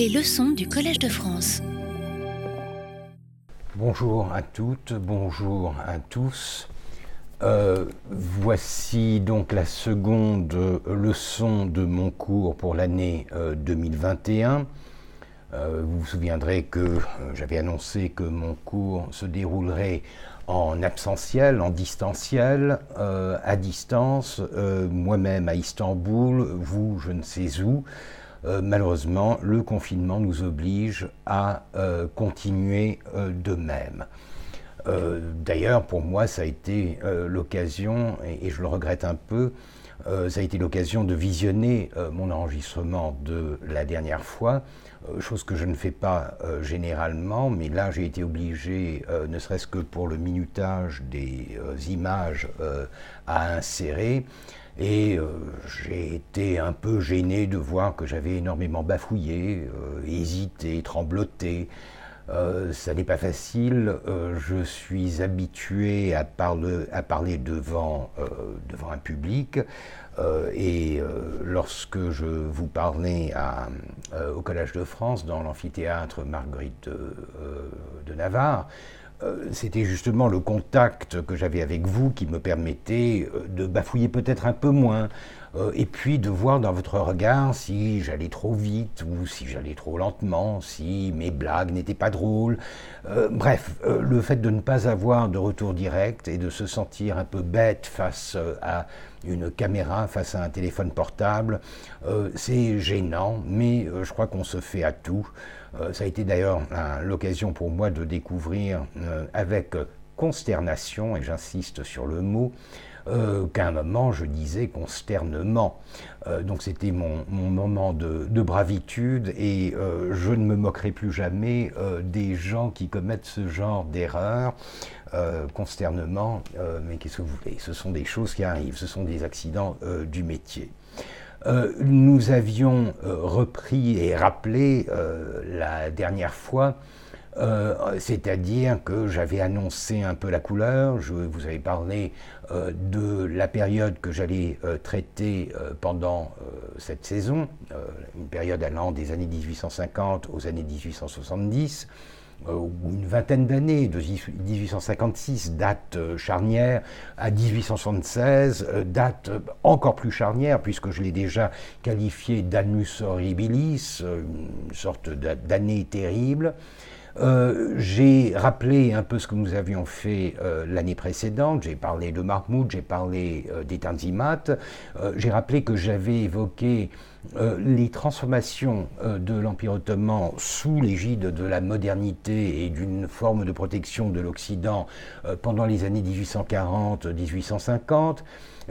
Les leçons du Collège de France. Bonjour à toutes, bonjour à tous. Euh, voici donc la seconde leçon de mon cours pour l'année 2021. Euh, vous vous souviendrez que euh, j'avais annoncé que mon cours se déroulerait en absentiel, en distanciel, à distance, moi-même à Istanbul, vous je ne sais où. Malheureusement, le confinement nous oblige à continuer de même. Euh, d'ailleurs, pour moi, ça a été euh, l'occasion, et, je le regrette un peu, euh, ça a été l'occasion de visionner mon enregistrement de la dernière fois, chose que je ne fais pas généralement, mais là j'ai été obligé, ne serait-ce que pour le minutage des images, à insérer. Et j'ai été un peu gêné de voir que j'avais énormément bafouillé, hésité, trembloté. Euh, ça n'est pas facile. Euh, je suis habitué à, parler devant, euh, un public. et lorsque je vous parlais au Collège de France, dans l'amphithéâtre Marguerite de Navarre, c'était justement le contact que j'avais avec vous qui me permettait de bafouiller peut-être un peu moins, euh, et puis de voir dans votre regard si j'allais trop vite ou si j'allais trop lentement, si mes blagues n'étaient pas drôles. Euh, bref, euh, le fait de ne pas avoir de retour direct et de se sentir un peu bête face à une caméra, face à un téléphone portable, c'est gênant, mais je crois qu'on se fait à tout. Ça a été d'ailleurs l'occasion pour moi de découvrir avec consternation, et j'insiste sur le mot, euh, qu'à un moment je disais consternement. Euh, donc c'était mon, moment de, bravitude et euh, je ne me moquerai plus jamais des gens qui commettent ce genre d'erreur. consternement, mais qu'est-ce que vous voulez? Ce sont des choses qui arrivent, ce sont des accidents du métier. Nous avions repris et rappelé la dernière fois euh, c'est-à-dire que j'avais annoncé un peu la couleur, je vous avais parlé euh, de la période que j'allais euh, traiter pendant cette saison, une période allant des années 1850 aux années 1870 une vingtaine d'années, de 1856, date charnière, à 1876, date encore plus charnière, puisque je l'ai déjà qualifié d'annus horribilis, une sorte d'année terrible. Euh, j'ai rappelé un peu ce que nous avions fait euh, l'année précédente. J'ai parlé de Mahmoud, j'ai parlé euh, des Tanzimat. j'ai rappelé que j'avais évoqué les transformations de l'Empire ottoman sous l'égide de la modernité et d'une forme de protection de l'Occident pendant les années 1840-1850.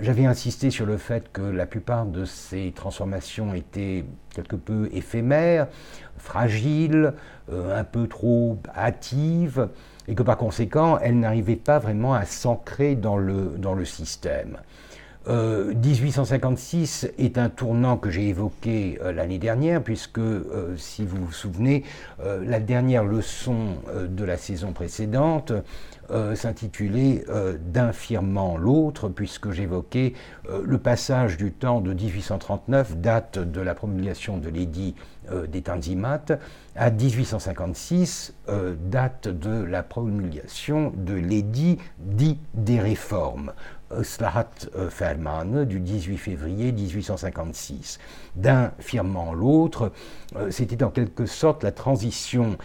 J'avais insisté sur le fait que la plupart de ces transformations étaient quelque peu éphémères, fragiles, euh, un peu trop hâtives, et que par conséquent, elles n'arrivaient pas vraiment à s'ancrer dans le, dans le système. 1856 euh, est un tournant que j'ai évoqué euh, l'année dernière, puisque, si vous vous souvenez, la dernière leçon de la saison précédente euh, s'intitulait euh, D'infirmant l'autre, puisque j'évoquais euh, le passage du temps de 1839, date de la promulgation de l'édit des Tanzimat, à 1856, date de la promulgation de l'édit dit des réformes. Slahat Ferman du 18 février 1856. D'un firmant l'autre, c'était en quelque sorte la transition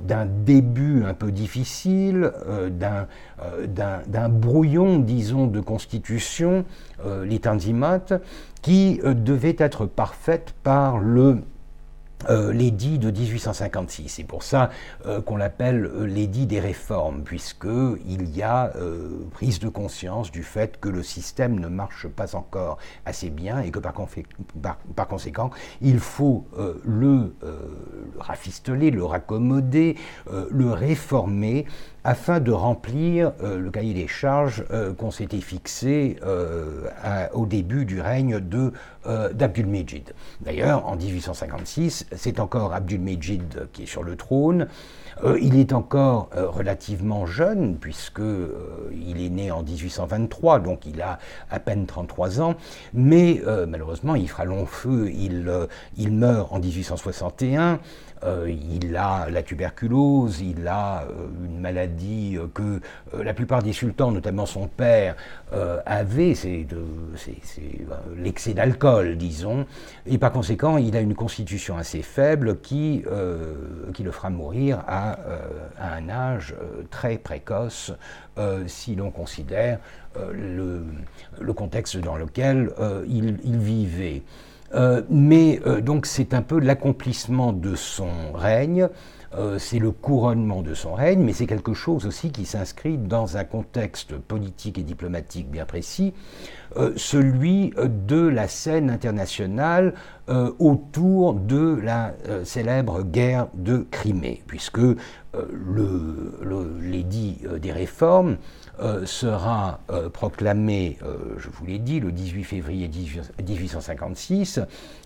d'un début un peu difficile, d'un euh, brouillon, disons, de constitution, euh, les Tanzimat, qui euh, devait être parfaite par le euh, l'édit de 1856. C'est pour ça euh, qu'on l'appelle euh, l'édit des réformes, puisqu'il y a prise de conscience du fait que le système ne marche pas encore assez bien et que par, par, conséquent, il faut le, rafistoler, le raccommoder, le réformer afin de remplir le cahier des charges qu'on s'était fixé au début du règne d'Abdul-Mejid. D'ailleurs, en 1856, c'est encore Abdul-Mejid qui est sur le trône. Euh, il est encore euh, relativement jeune, puisqu'il euh, est né en 1823, donc il a à peine 33 ans, mais malheureusement, il fera long feu, il, il meurt en 1861. Il a la tuberculose, il a une maladie que la plupart des sultans, notamment son père, avaient, c'est l'excès d'alcool, disons, et par conséquent, il a une constitution assez faible qui, le fera mourir à, un âge très précoce si l'on considère le, contexte dans lequel il, vivait. Euh, mais euh, donc c'est un peu l'accomplissement de son règne, euh, c'est le couronnement de son règne, mais c'est quelque chose aussi qui s'inscrit dans un contexte politique et diplomatique bien précis, celui de la scène internationale autour de la célèbre guerre de Crimée, puisque l'édit des réformes euh, sera euh, proclamé, euh, je vous l'ai dit, le 18 février 1856,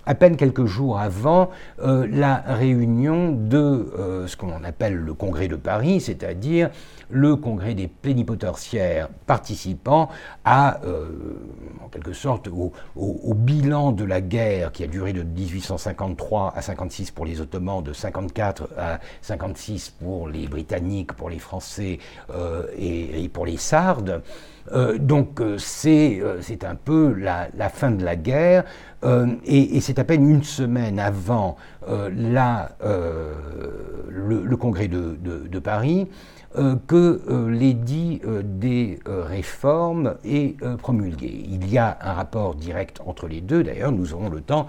à peine quelques jours avant la réunion de ce qu'on appelle le Congrès de Paris, c'est-à-dire le Congrès des plénipotentiaires participant à, en quelque sorte, au, bilan de la guerre qui a duré de 1853 à 56 pour les Ottomans, de 54 à 56 pour les Britanniques, pour les Français et, et pour les Sardes. Euh, donc euh, euh, c'est un peu la, fin de la guerre et, c'est à peine une semaine avant la, le, congrès de Paris euh, que euh, l'édit euh, des réformes est promulgué. Il y a un rapport direct entre les deux, d'ailleurs, nous aurons le temps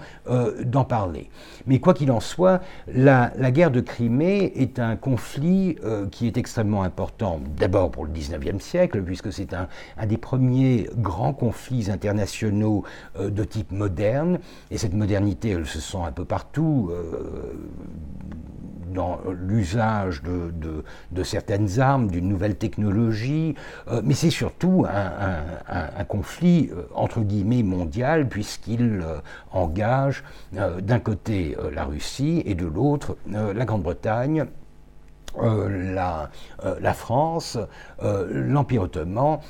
d'en parler. Mais quoi qu'il en soit, la, guerre de Crimée est un conflit qui est extrêmement important, d'abord pour le 19e siècle, puisque c'est un, un, des premiers grands conflits internationaux de type moderne, et cette modernité, elle se sent un peu partout dans l'usage de, certaines armes, d'une nouvelle technologie, euh, mais c'est surtout un, conflit euh, entre guillemets mondial puisqu'il euh, engage d'un côté la Russie et de l'autre la Grande-Bretagne la, la, France, l'Empire ottoman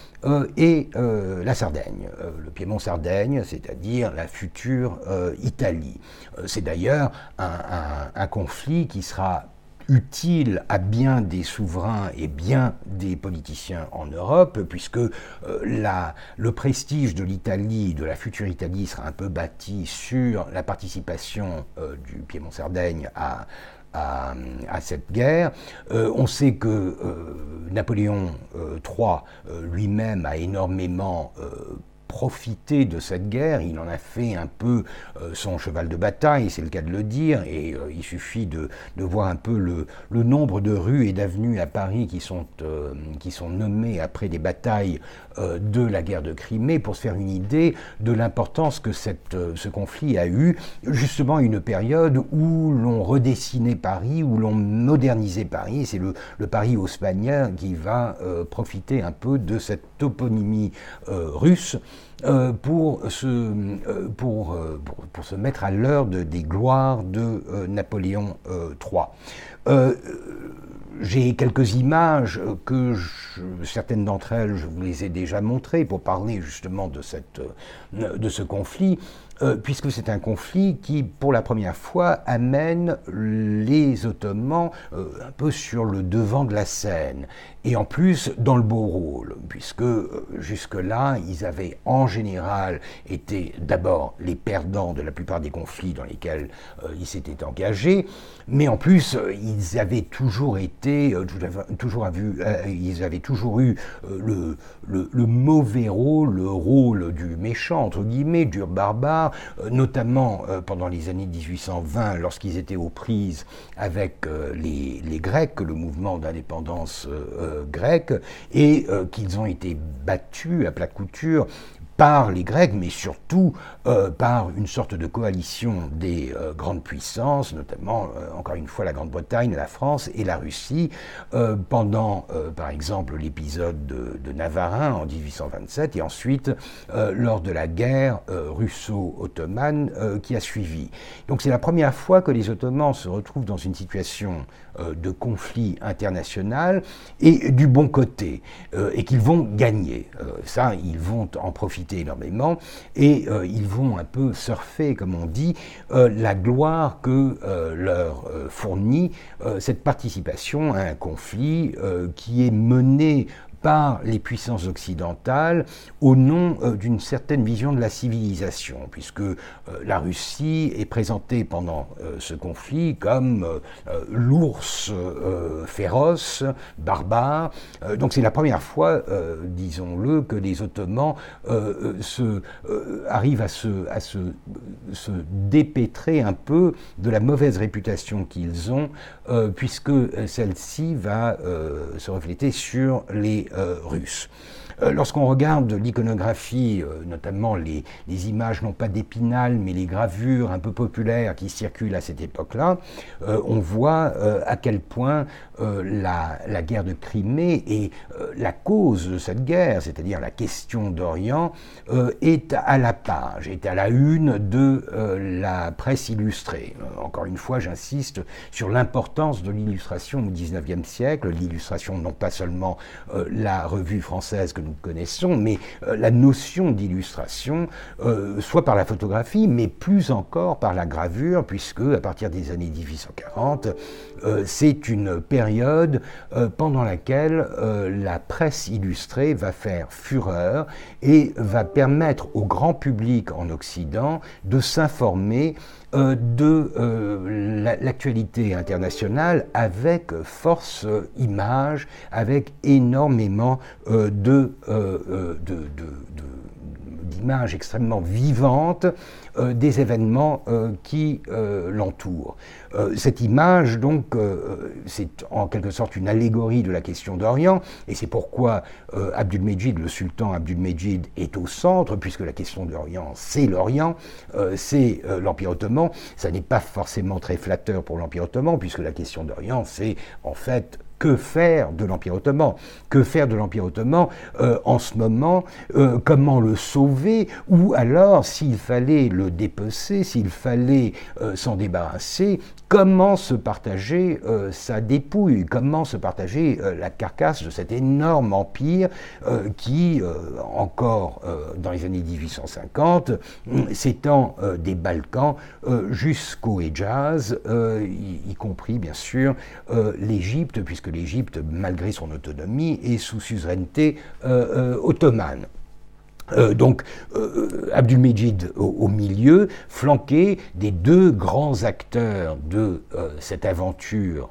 et la Sardaigne, le Piémont-Sardaigne, c'est-à-dire la future Italie. C'est d'ailleurs un, conflit qui sera utile à bien des souverains et bien des politiciens en Europe, puisque euh, la, le prestige de l'Italie, de la future Italie, sera un peu bâti sur la participation euh, du Piémont-Sardaigne à, à, cette guerre. Euh, on sait que Napoléon III lui-même a énormément profité de cette guerre, il en a fait un peu euh, son cheval de bataille, c'est le cas de le dire, et euh, il suffit de, voir un peu le, nombre de rues et d'avenues à Paris qui sont, euh, qui sont nommées après des batailles de la guerre de Crimée pour se faire une idée de l'importance que cette, ce conflit a eu, justement une période où l'on redessinait Paris, où l'on modernisait Paris, c'est le, Paris haussmannien qui va profiter un peu de cette toponymie russe euh, pour, se, euh, euh, mettre à l'heure de, des gloires de Napoléon III. J'ai quelques images que certaines d'entre elles, je vous les ai déjà montrées pour parler justement de, cette, de ce conflit. Euh, puisque c'est un conflit qui, pour la première fois, amène les Ottomans euh, un peu sur le devant de la scène, et en plus dans le beau rôle, puisque euh, jusque-là, ils avaient en général été d'abord les perdants de la plupart des conflits dans lesquels ils s'étaient engagés, mais en plus, ils avaient toujours été, toujours ils avaient toujours eu le, le, mauvais rôle, le rôle du méchant, entre guillemets, du barbare, euh, notamment euh, pendant les années 1820, lorsqu'ils étaient aux prises avec euh, les, Grecs, le mouvement d'indépendance grec, et qu'ils ont été battus à plat couture par les Grecs, mais surtout euh, par une sorte de coalition des euh, grandes puissances, notamment, euh, encore une fois, la Grande-Bretagne, la France et la Russie, pendant, par exemple, l'épisode de, de, Navarin en 1827, et ensuite lors de la guerre russo-ottomane qui a suivi. Donc c'est la première fois que les Ottomans se retrouvent dans une situation de conflit international et du bon côté, et qu'ils vont gagner. ça, ils vont en profiter énormément et ils vont un peu surfer, comme on dit, la gloire que leur fournit cette participation à un conflit qui est mené par les puissances occidentales au nom euh, d'une certaine vision de la civilisation, puisque euh, la Russie est présentée pendant euh, ce conflit comme l'ours féroce, barbare. donc c'est la première fois, disons-le, que les Ottomans arrivent à, se, dépêtrer un peu de la mauvaise réputation qu'ils ont, puisque celle-ci va se refléter sur les russe. Euh, lorsqu'on regarde l'iconographie, euh, notamment les, images non pas d'Épinal, mais les gravures un peu populaires qui circulent à cette époque-là, on voit à quel point la, guerre de Crimée et la cause de cette guerre, c'est-à-dire la question d'Orient, est à la page, est à la une de la presse illustrée. encore une fois, j'insiste sur l'importance de l'illustration au XIXe siècle, l'illustration non pas seulement la revue française que nous connaissons, mais euh, la notion d'illustration, euh, soit par la photographie, mais plus encore par la gravure, puisque à partir des années 1840, euh, c'est une période pendant laquelle la presse illustrée va faire fureur et va permettre au grand public en Occident de s'informer de l'actualité internationale avec force image, avec énormément euh, euh, d'images extrêmement vivantes euh, des événements qui l'entourent. cette image, donc, c'est en quelque sorte une allégorie de la question d'Orient, et c'est pourquoi Abdul-Mejid, le sultan Abdul-Mejid, est au centre, puisque la question d'Orient, c'est l'Orient, c'est l'Empire ottoman. Ça n'est pas forcément très flatteur pour l'Empire ottoman, puisque la question d'Orient, c'est en fait que faire de l'Empire ottoman? Que faire de l'Empire ottoman euh, en ce moment? Euh, Comment le sauver? Ou alors, s'il fallait le dépecer, s'il fallait euh, s'en débarrasser, comment se partager sa dépouille? Comment se partager la carcasse de cet énorme empire qui, encore dans les années 1850, s'étend des Balkans jusqu'au Hejaz, y, y, compris bien sûr l'Égypte, puisque l'Égypte, malgré son autonomie, est sous suzeraineté euh, euh, ottomane. Euh, donc euh, au, milieu, flanqué des deux grands acteurs de euh, cette aventure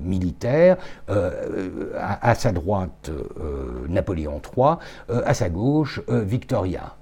militaire, à, sa droite Napoléon III, à sa gauche Victoria,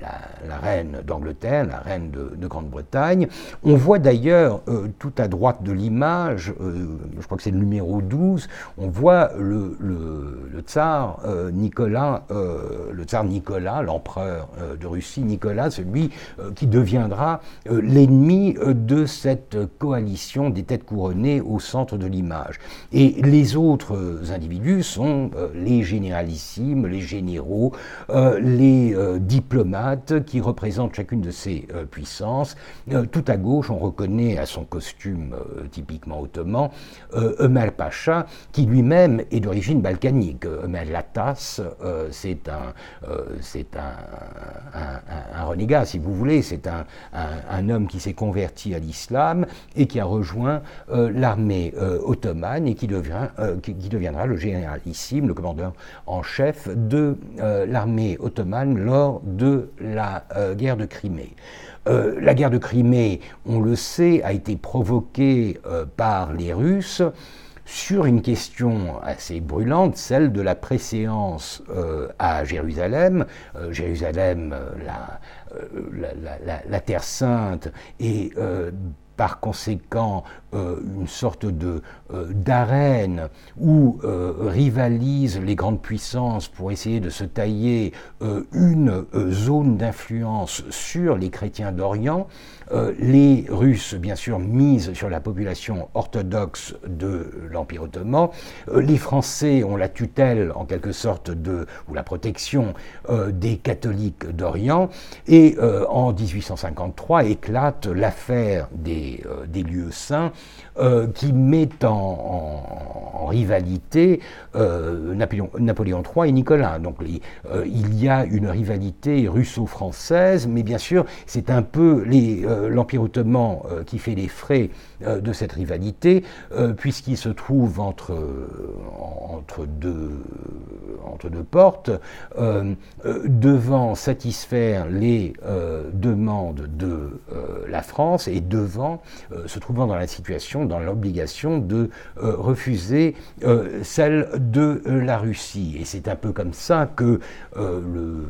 la, reine d'Angleterre, la reine de, Grande-Bretagne. On voit d'ailleurs tout à droite de l'image, je crois que c'est le numéro 12, on voit le tsar Nicolas, le tsar Nicolas l'empereur euh, de Russie, Nicolas, celui euh, qui deviendra euh, l'ennemi de cette coalition des têtes couronnées au centre de l'image. Et les autres individus sont les généralissimes, les généraux, les diplomates qui représentent chacune de ces puissances. Tout à gauche, on reconnaît à son costume typiquement ottoman Ömer Pacha, qui lui-même est d'origine balkanique. Ömer Latas, c'est un, c'est un, renégat, si vous voulez, c'est un, homme qui s'est converti à l'islam et qui a rejoint euh, l'armée euh, ottomane et euh, qui, deviendra le généralissime, le commandeur en chef de l'armée ottomane lors de la guerre de Crimée. la guerre de Crimée, on le sait, a été provoquée par les Russes sur une question assez brûlante, celle de la préséance euh, à Jérusalem. Euh, Jérusalem, euh, la, la, Terre sainte, et par conséquent une sorte de d'arène où rivalisent les grandes puissances pour essayer de se tailler une zone d'influence sur les chrétiens d'Orient. Euh, les Russes, bien sûr, misent sur la population orthodoxe de l'Empire ottoman. Euh, les Français ont la tutelle, en quelque sorte, de, ou la protection euh, des catholiques d'Orient. Et en 1853 éclate l'affaire des, des lieux saints qui met en, rivalité Napoléon, Napoléon, III et Nicolas. Donc il y a une rivalité russo-française, mais bien sûr c'est un peu l'Empire ottoman qui fait les frais de cette rivalité, puisqu'il se trouve entre, entre, deux, entre deux portes, devant satisfaire les demandes de la France et devant, se trouvant dans la situation, dans l'obligation de refuser celle de la Russie. Et c'est un peu comme ça que le,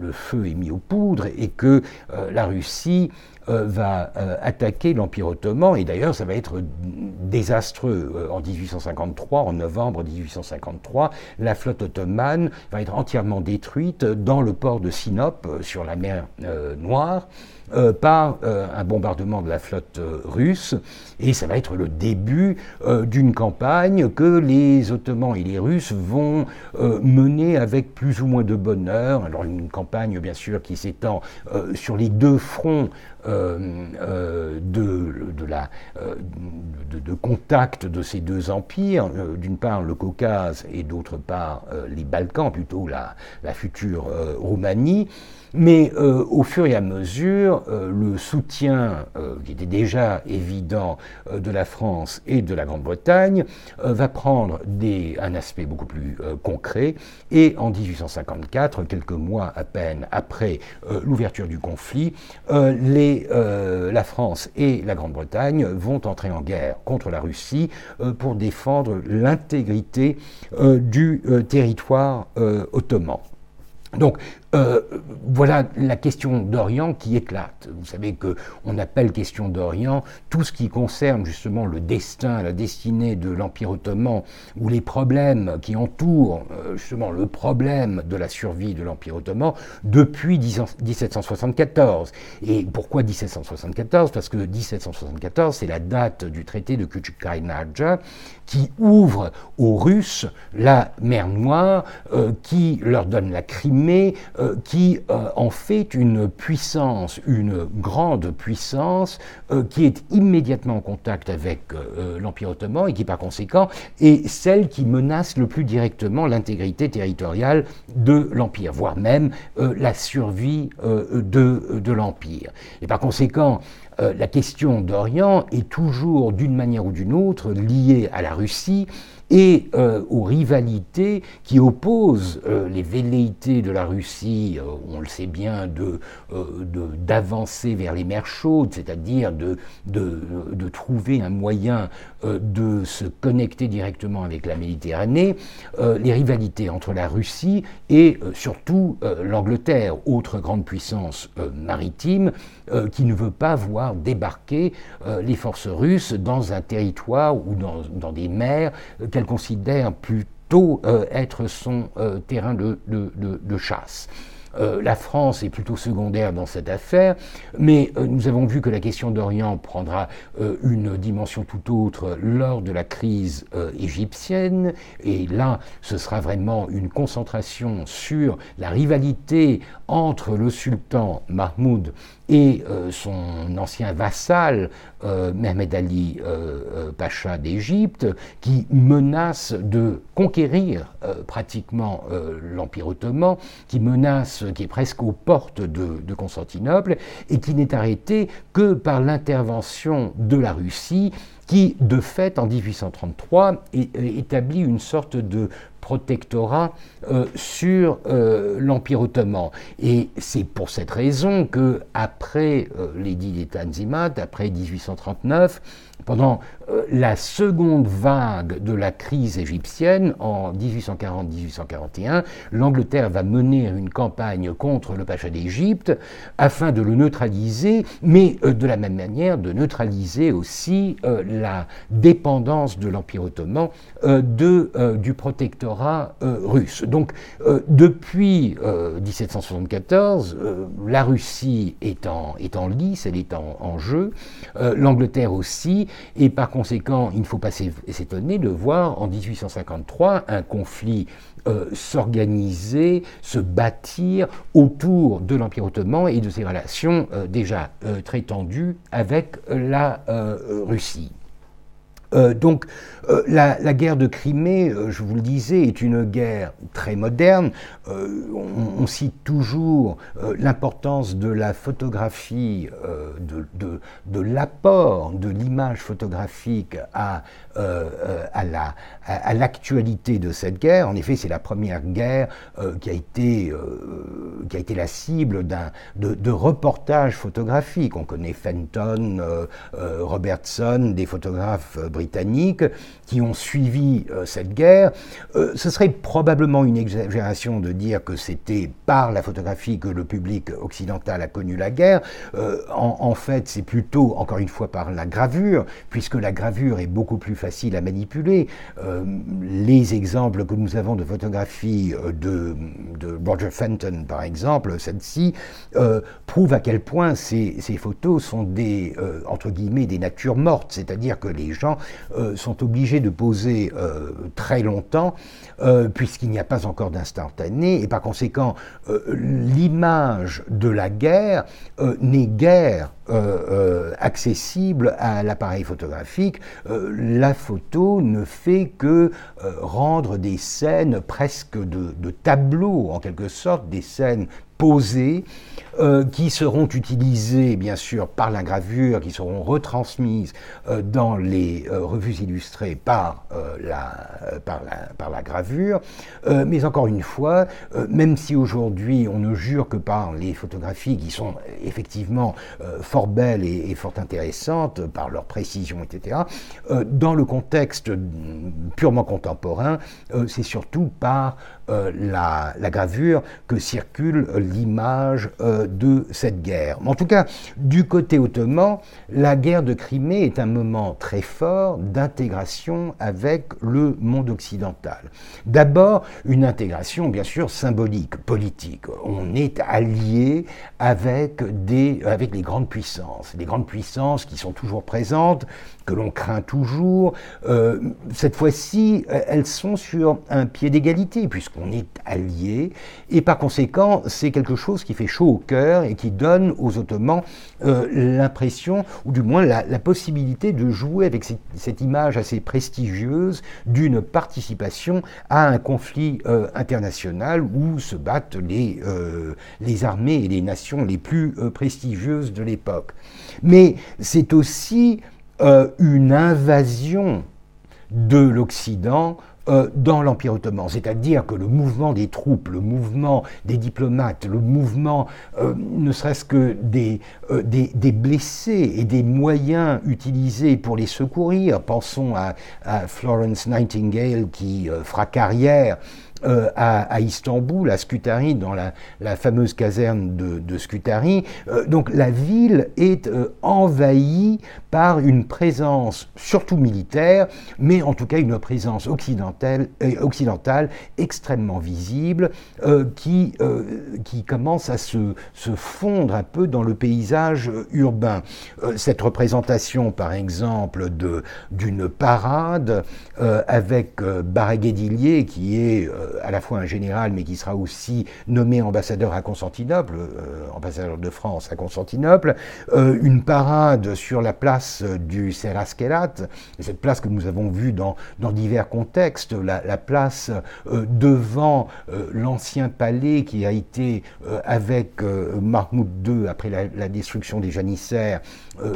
le, feu est mis aux poudres et que la Russie euh, va euh, attaquer l'Empire ottoman, et d'ailleurs ça va être désastreux. Euh, en 1853, en novembre 1853, la flotte ottomane va être entièrement détruite dans le port de Sinope, sur la mer Noire. Par un bombardement de la flotte russe, et ça va être le début d'une campagne que les Ottomans et les Russes vont mener avec plus ou moins de bonheur. Alors une campagne bien sûr qui s'étend sur les deux fronts euh, euh, de, euh, contact de ces deux empires, d'une part le Caucase et d'autre part les Balkans, plutôt la future Roumanie. Mais euh, au fur et à mesure, euh, le soutien euh, qui était déjà évident de la France et de la Grande-Bretagne va prendre un aspect beaucoup plus concret. Et en 1854, quelques mois à peine après l'ouverture du conflit, la France et la Grande-Bretagne vont entrer en guerre contre la Russie pour défendre l'intégrité du territoire ottoman. Donc euh, voilà la question d'Orient qui éclate. Vous savez qu'on appelle question d'Orient tout ce qui concerne justement le destin, la destinée de l'Empire ottoman, ou les problèmes qui entourent euh, justement le problème de la survie de l'Empire ottoman depuis 1774. Et pourquoi 1774 Parce que 1774, c'est la date du traité de Küçükaynaja qui ouvre aux Russes la mer Noire, euh, qui leur donne la Crimée, euh, qui euh, en fait une puissance, une grande puissance, euh, qui est immédiatement en contact avec l'Empire ottoman et qui par conséquent est celle qui menace le plus directement l'intégrité territoriale de l'Empire, voire même la survie de, de l'Empire. Et par conséquent, la question d'Orient est toujours d'une manière ou d'une autre liée à la Russie et euh, aux rivalités qui opposent euh, les velléités de la Russie, euh, on le sait bien, d'avancer vers les mers chaudes, c'est-à-dire de, trouver un moyen de se connecter directement avec la Méditerranée, les rivalités entre la Russie et surtout l'Angleterre, autre grande puissance maritime, qui ne veut pas voir débarquer les forces russes dans un territoire ou dans, des mers qu'elle considère plutôt euh, être son euh, terrain de, chasse. Euh, la France est plutôt secondaire dans cette affaire, mais nous avons vu que la question d'Orient prendra une dimension tout autre lors de la crise égyptienne, et là, ce sera vraiment une concentration sur la rivalité entre le sultan Mahmoud et euh, son ancien vassal, euh, Mehmed Ali euh, Pacha d'Égypte, qui menace de conquérir pratiquement l'Empire ottoman, qui menace, qui est presque aux portes de, de Constantinople, et qui n'est arrêté que par l'intervention de la Russie qui, de fait, en 1833, établit une sorte de protectorat euh, sur euh, l'Empire ottoman. Et c'est pour cette raison que, après euh, l'édit des Tanzimat, après 1839, pendant euh, la seconde vague de la crise égyptienne, en 1840-1841, l'Angleterre va mener une campagne contre le pacha d'Égypte afin de le neutraliser, mais euh, de la même manière de neutraliser aussi euh, la dépendance de l'Empire ottoman du protectorat russe. Donc depuis 1774, la Russie est en, est en lice, elle est en jeu, l'Angleterre aussi, et par conséquent, il ne faut pas s'étonner de voir en 1853 un conflit euh, s'organiser, se bâtir autour de l'Empire ottoman et de ses relations euh, déjà euh, très tendues avec la Russie. Donc euh, la, guerre de Crimée, euh, je vous le disais, est une guerre très moderne. On, cite toujours l'importance de la photographie, de, de, l'apport de l'image photographique à, à, à l'actualité de cette guerre. En effet, c'est la première guerre qui, a été, qui a été la cible de, de reportages photographiques. On connaît Fenton, Robertson, des photographes britanniques qui ont suivi euh, cette guerre. Euh, ce serait probablement une exagération de dire que c'était par la photographie que le public occidental a connu la guerre. Euh, en, fait, c'est plutôt, encore une fois, par la gravure, puisque la gravure est beaucoup plus facile à manipuler. les exemples que nous avons de photographies de, Roger Fenton, par exemple, celle-ci, prouvent à quel point ces, ces photos sont des, entre guillemets, des natures mortes, c'est-à-dire que les gens sont obligés de poser euh, très longtemps euh, puisqu'il n'y a pas encore d'instantané et par conséquent l'image de la guerre n'est guère accessible à l'appareil photographique. la photo ne fait que rendre des scènes presque de, de tableaux en quelque sorte, des scènes posées euh, qui seront utilisées bien sûr par la gravure, qui seront retransmises euh, dans les euh, revues illustrées par, la, par, la, par la gravure. mais encore une fois, même si aujourd'hui on ne jure que par les photographies qui sont effectivement fort belles et, fort intéressantes par leur précision, etc., dans le contexte purement contemporain, c'est surtout par la, la, gravure que circule l'image de cette guerre. En tout cas, du côté ottoman, la guerre de Crimée est un moment très fort d'intégration avec le monde occidental. D'abord, une intégration bien sûr symbolique, politique. On est allié avec, des, avec les grandes puissances, les grandes puissances qui sont toujours présentes, que l'on craint toujours. Euh, cette fois-ci, elles sont sur un pied d'égalité, puisqu'on est allié, et par conséquent, c'est quelque chose qui fait chaud au cœur et qui donne aux Ottomans euh, l'impression, ou du moins la, possibilité de jouer avec cette, image assez prestigieuse d'une participation à un conflit euh, international où se battent les armées et les nations les plus prestigieuses de l'époque. Mais c'est aussi une invasion de l'Occident euh, dans l'Empire ottoman. C'est-à-dire que le mouvement des troupes, le mouvement des diplomates, le mouvement euh, ne serait-ce que des, euh, blessés et des moyens utilisés pour les secourir. Pensons à Florence Nightingale qui fera carrière euh, à, Istanbul, à Scutari, dans la, fameuse caserne de, Scutari. Euh, donc la ville est euh, envahie par une présence surtout militaire, mais en tout cas une présence occidentale, extrêmement visible qui, commence à se, fondre un peu dans le paysage urbain. cette représentation, par exemple, d'une parade avec Baraguedilier, qui est à la fois un général, mais qui sera aussi nommé ambassadeur à Constantinople, euh, ambassadeur de France à Constantinople, euh, une parade sur la place du Seraskerat, cette place que nous avons vue dans, dans divers contextes, la, place euh, devant l'ancien palais qui a été, avec Mahmoud II, après la, destruction des janissaires,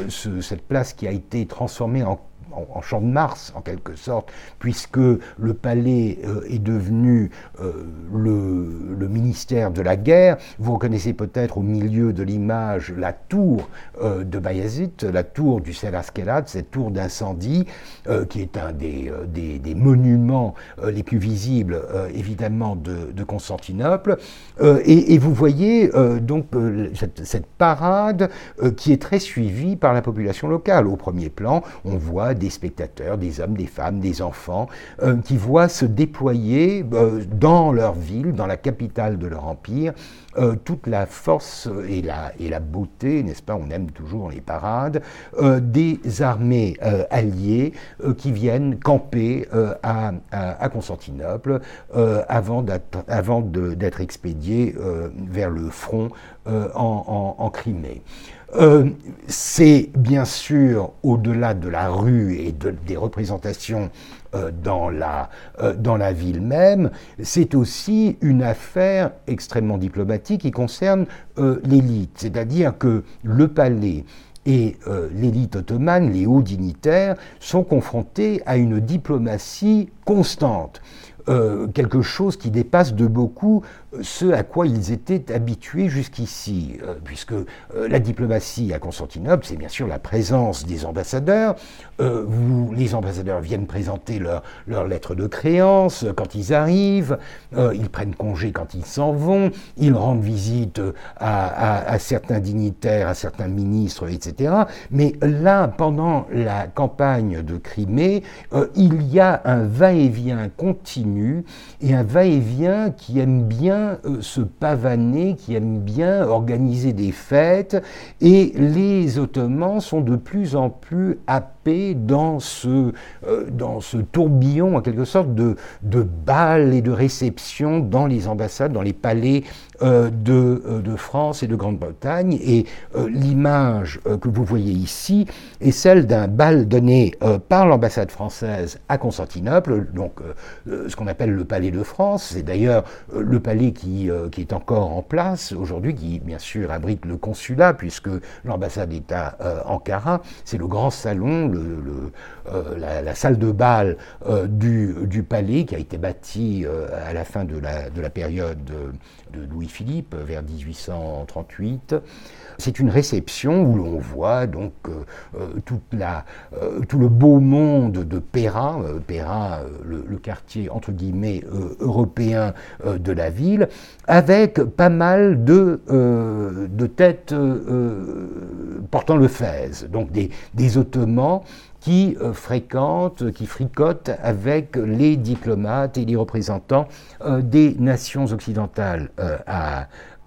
cette place qui a été transformée en en, champ de Mars, en quelque sorte, puisque le palais euh, est devenu euh, le, ministère de la guerre. Vous reconnaissez peut-être au milieu de l'image la tour euh, de Bayezid, la tour du Selaskelat, cette tour d'incendie, qui est un des, des, monuments les plus visibles, évidemment, de, Constantinople. Et, vous voyez donc cette, cette, parade qui est très suivie par la population locale. Au premier plan, on voit des spectateurs, des hommes, des femmes, des enfants, qui voient se déployer dans leur ville, dans la capitale de leur empire, euh, toute la force et la, beauté, n'est-ce pas, on aime toujours les parades, euh, des armées euh, alliées qui viennent camper à, Constantinople avant d'être expédiées vers le front en, Crimée. C'est bien sûr au-delà de la rue et de, des représentations euh, dans, la, euh, dans la ville même, c'est aussi une affaire extrêmement diplomatique qui concerne euh, l'élite, c'est-à-dire que le palais et l'élite ottomane, les hauts dignitaires, sont confrontés à une diplomatie constante. quelque chose qui dépasse de beaucoup ce à quoi ils étaient habitués jusqu'ici, euh, puisque euh, la diplomatie à Constantinople, c'est bien sûr la présence des ambassadeurs. Euh, les ambassadeurs viennent présenter leurs leur lettres de créance quand ils arrivent, ils prennent congé quand ils s'en vont, ils rendent visite à, certains dignitaires, à certains ministres, etc. Mais là, pendant la campagne de Crimée, il y a un va-et-vient continu et un va-et-vient qui aime bien euh, se pavaner, qui aiment bien organiser des fêtes, et les Ottomans sont de plus en plus dans ce, euh, dans ce tourbillon, en quelque sorte, de, de bals et de réceptions dans les ambassades, dans les palais euh, de, de, France et de Grande-Bretagne. Et l'image que vous voyez ici est celle d'un bal donné par l'ambassade française à Constantinople, donc ce qu'on appelle le palais de France. C'est d'ailleurs le palais euh, qui, est encore en place aujourd'hui, qui bien sûr abrite le consulat, puisque l'ambassade est à euh, Ankara. C'est le grand salon, euh, la, salle de bal du, du, palais, qui a été bâti à la fin de la, de la période de Louis-Philippe, vers 1838. C'est une réception où l'on voit donc euh, euh, euh, tout le beau monde de Péra, le, quartier entre guillemets européen de la ville, avec pas mal de, de têtes portant le fez, donc des, Ottomans qui fréquentent, qui fricotent avec les diplomates et les représentants des nations occidentales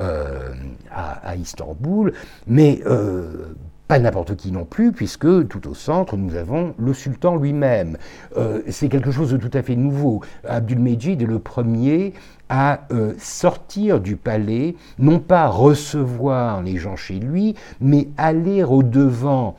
euh, à, Istanbul, mais euh, pas n'importe qui non plus, puisque tout au centre, nous avons le sultan lui-même. Euh, c'est quelque chose de tout à fait nouveau. Abdulmejid est le premier à sortir du palais, non pas recevoir les gens chez lui, mais aller au-devant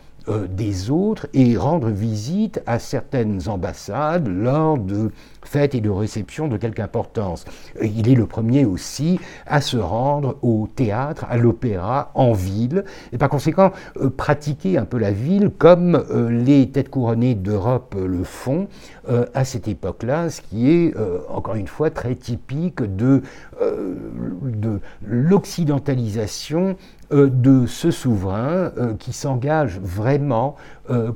des autres et rendre visite à certaines ambassades lors de fête et de réception de quelque importance. Il est le premier aussi à se rendre au théâtre, à l'opéra, en ville, et par conséquent euh, pratiquer un peu la ville comme euh, les têtes couronnées d'Europe le font euh, à cette époque-là, ce qui est encore une fois très typique de, de l'occidentalisation de ce souverain qui s'engage vraiment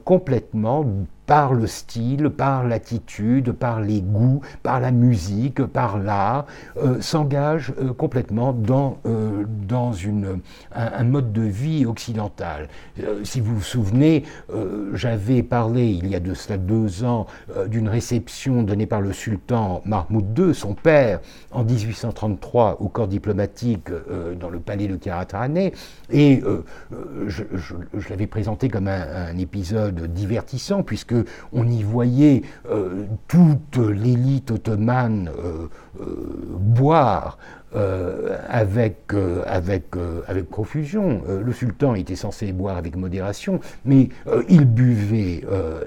complètement par le style, par l'attitude, par les goûts, par la musique, par l'art, euh, s'engage euh, complètement dans, euh, dans une, un, mode de vie occidental. si vous vous souvenez, j'avais parlé il y a de cela deux ans réception donnée par le sultan Mahmoud II, son père, en 1833 au corps diplomatique dans le palais de Karataneh, et je, je, l'avais présenté comme un, un épisode divertissant, puisque on y voyait euh, toute l'élite ottomane euh, euh, boire avec, avec, avec profusion. le sultan était censé boire avec modération, mais il buvait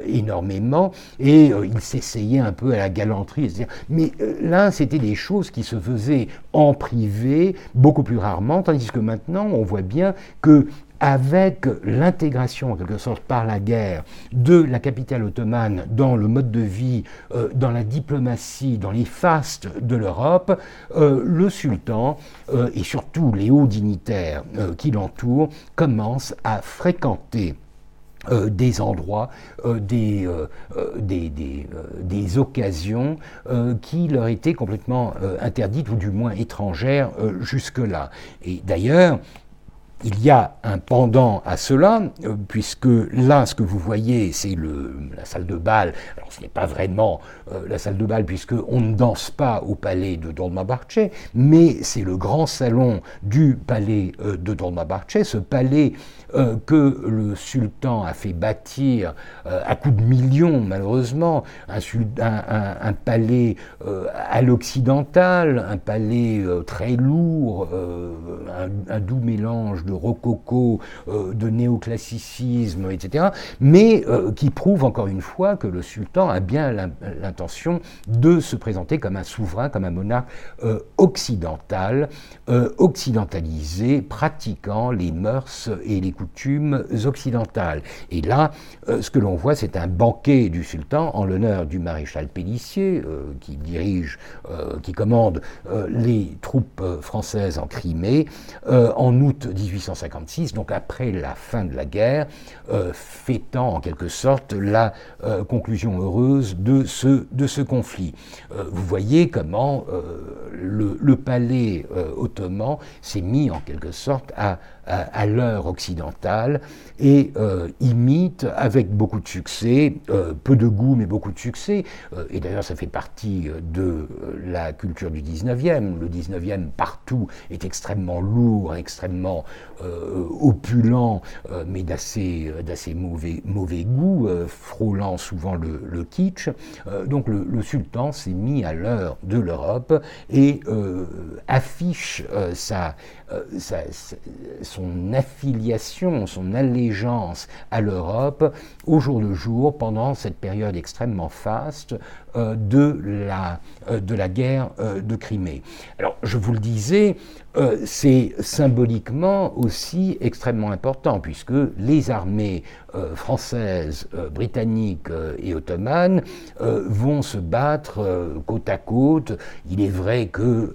énormément et il s'essayait un peu à la galanterie. Mais là, c'était des choses qui se faisaient en privé, beaucoup plus rarement, tandis que maintenant, on voit bien que avec l'intégration en quelque sorte par la guerre de la capitale ottomane dans le mode de vie, euh, dans la diplomatie, dans les fastes de l'Europe, euh, le sultan euh, et surtout les hauts dignitaires qui l'entourent commencent à fréquenter des endroits, des, des, des, occasions qui leur étaient complètement interdites ou du moins étrangères jusque-là. Et d'ailleurs, il y a un pendant à cela, puisque là, ce que vous voyez, c'est la salle de bal. Alors, ce n'est pas vraiment la salle de bal, puisqu'on ne danse pas au palais de Dolmabarce, mais c'est le grand salon du palais de Dolmabarce, ce palais euh, que le sultan a fait bâtir euh, à coups de millions, malheureusement, un, palais euh, à l'occidental, un palais très lourd, un, doux mélange de rococo, de néoclassicisme, etc., mais qui prouve encore une fois que le sultan a bien l'intention de se présenter comme un souverain, comme un monarque occidental, occidentalisé, pratiquant les mœurs et les coutumes occidentales. Et là, euh, ce que l'on voit, c'est un banquet du sultan en l'honneur du maréchal Pélissier, euh, qui dirige, euh, qui commande les troupes françaises en Crimée, en août 1856, donc après la fin de la guerre, fêtant en quelque sorte la conclusion heureuse de ce, de ce conflit. vous voyez comment le, palais ottoman s'est mis en quelque sorte à à, l'heure occidentale et euh, imite avec beaucoup de succès, euh, peu de goût mais beaucoup de succès, euh, et d'ailleurs ça fait partie de la culture du 19e, le 19e partout est extrêmement lourd, extrêmement opulent, mais d'assez mauvais, goût, frôlant souvent le, kitsch. donc le, le sultan s'est mis à l'heure de l'Europe et affiche sa euh, son affiliation, son allégeance à l'Europe au jour le jour pendant cette période extrêmement faste euh, de, la, euh, de la guerre de Crimée. Alors, je vous le disais, c'est symboliquement aussi extrêmement important, puisque les armées françaises, britanniques et ottomanes vont se battre côte à côte. Il est vrai que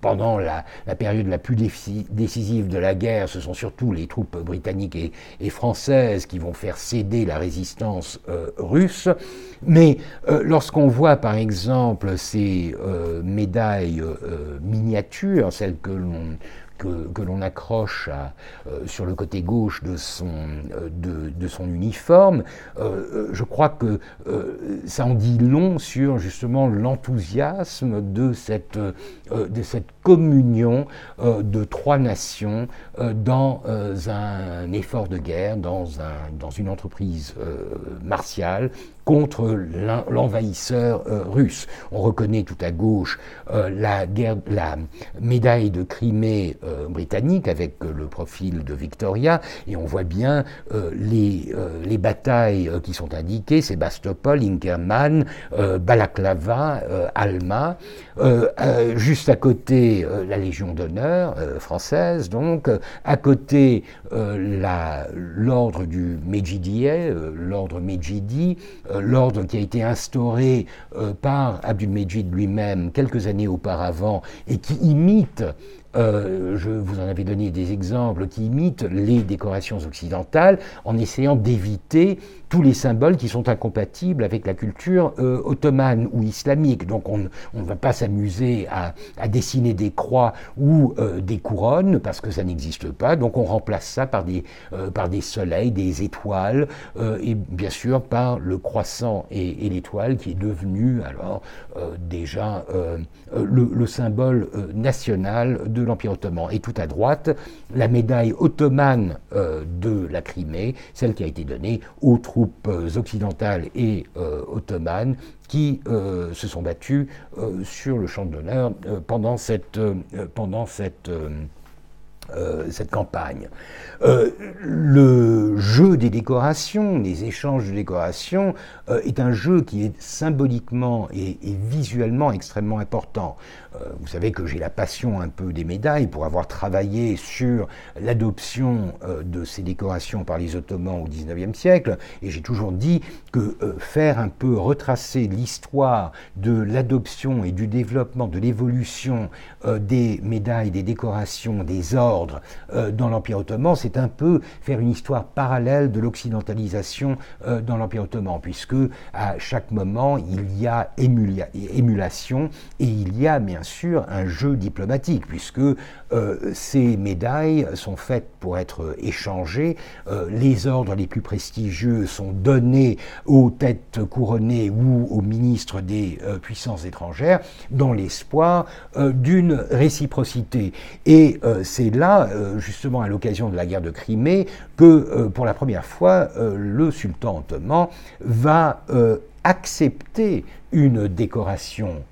pendant la, période la plus décisive de la guerre, ce sont surtout les troupes britanniques et, françaises qui vont faire céder la résistance euh, russe. Mais euh, lorsqu'on voit par exemple ces euh, médailles miniatures, celles que l'on que, l'on accroche euh, sur le côté gauche de son, euh, de, son uniforme, euh, je crois que ça en dit long sur justement l'enthousiasme de cette, de cette communion de trois nations dans un effort de guerre, dans, un, dans une entreprise martiale contre l'envahisseur euh, russe. On reconnaît tout à gauche euh, la, médaille de Crimée euh, britannique avec le profil de Victoria, et on voit bien les, les batailles qui sont indiquées, Sébastopol, Inkerman, Balaklava, Alma, juste à côté la Légion d'honneur française, donc. À côté l'ordre du Medjidieh, l'ordre Medjidi, l'ordre qui a été instauré euh, par Abdulmejid lui-même quelques années auparavant et qui imite euh, je vous en avais donné des exemples qui imitent les décorations occidentales en essayant d'éviter tous les symboles qui sont incompatibles avec la culture euh, ottomane ou islamique. Donc on, ne va pas s'amuser à, dessiner des croix ou euh, des couronnes parce que ça n'existe pas. Donc on remplace ça par des, par des soleils, des étoiles et bien sûr par le croissant et, l'étoile qui est devenu alors déjà le, le, symbole national de l'Empire ottoman. Et tout à droite, la médaille ottomane euh, de la Crimée, celle qui a été donnée aux troupes euh, occidentales et euh, ottomanes qui se sont battues sur le champ d'honneur pendant cette, pendant cette euh, campagne. Euh, le jeu des décorations, les échanges de décorations, euh, est un jeu qui est symboliquement et, visuellement extrêmement important. vous savez que j'ai la passion un peu des médailles pour avoir travaillé sur l'adoption de ces décorations par les Ottomans au XIXe siècle, et j'ai toujours dit que faire un peu retracer l'histoire de l'adoption et du développement, de l'évolution des médailles, des décorations, des ors, ordre dans l'Empire ottoman, c'est un peu faire une histoire parallèle de l'occidentalisation dans l'Empire ottoman, puisque à chaque moment, il y a émulation et il y a bien sûr un jeu diplomatique, puisque ces médailles sont faites pour être échangées. les ordres les plus prestigieux sont donnés aux têtes couronnées ou aux ministres des puissances étrangères dans l'espoir d'une réciprocité. Et c'est là, justement à l'occasion de la guerre de Crimée, que pour la première fois, le sultan ottoman va accepter une décoration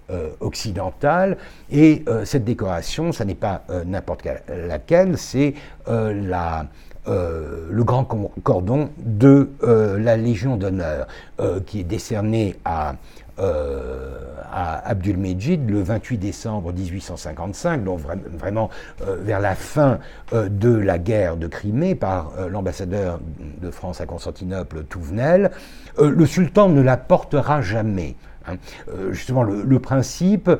occidentale. Et cette décoration, ça n'est pas n'importe laquelle, c'est le grand cordon de la Légion d'honneur, qui est décerné à euh, à Abdul-Mejid le 28 décembre 1855, donc vraiment euh, vers la fin euh, de la guerre de Crimée par l'ambassadeur de France à Constantinople, Touvenel. le sultan ne la portera jamais. Hein. justement, le, principe,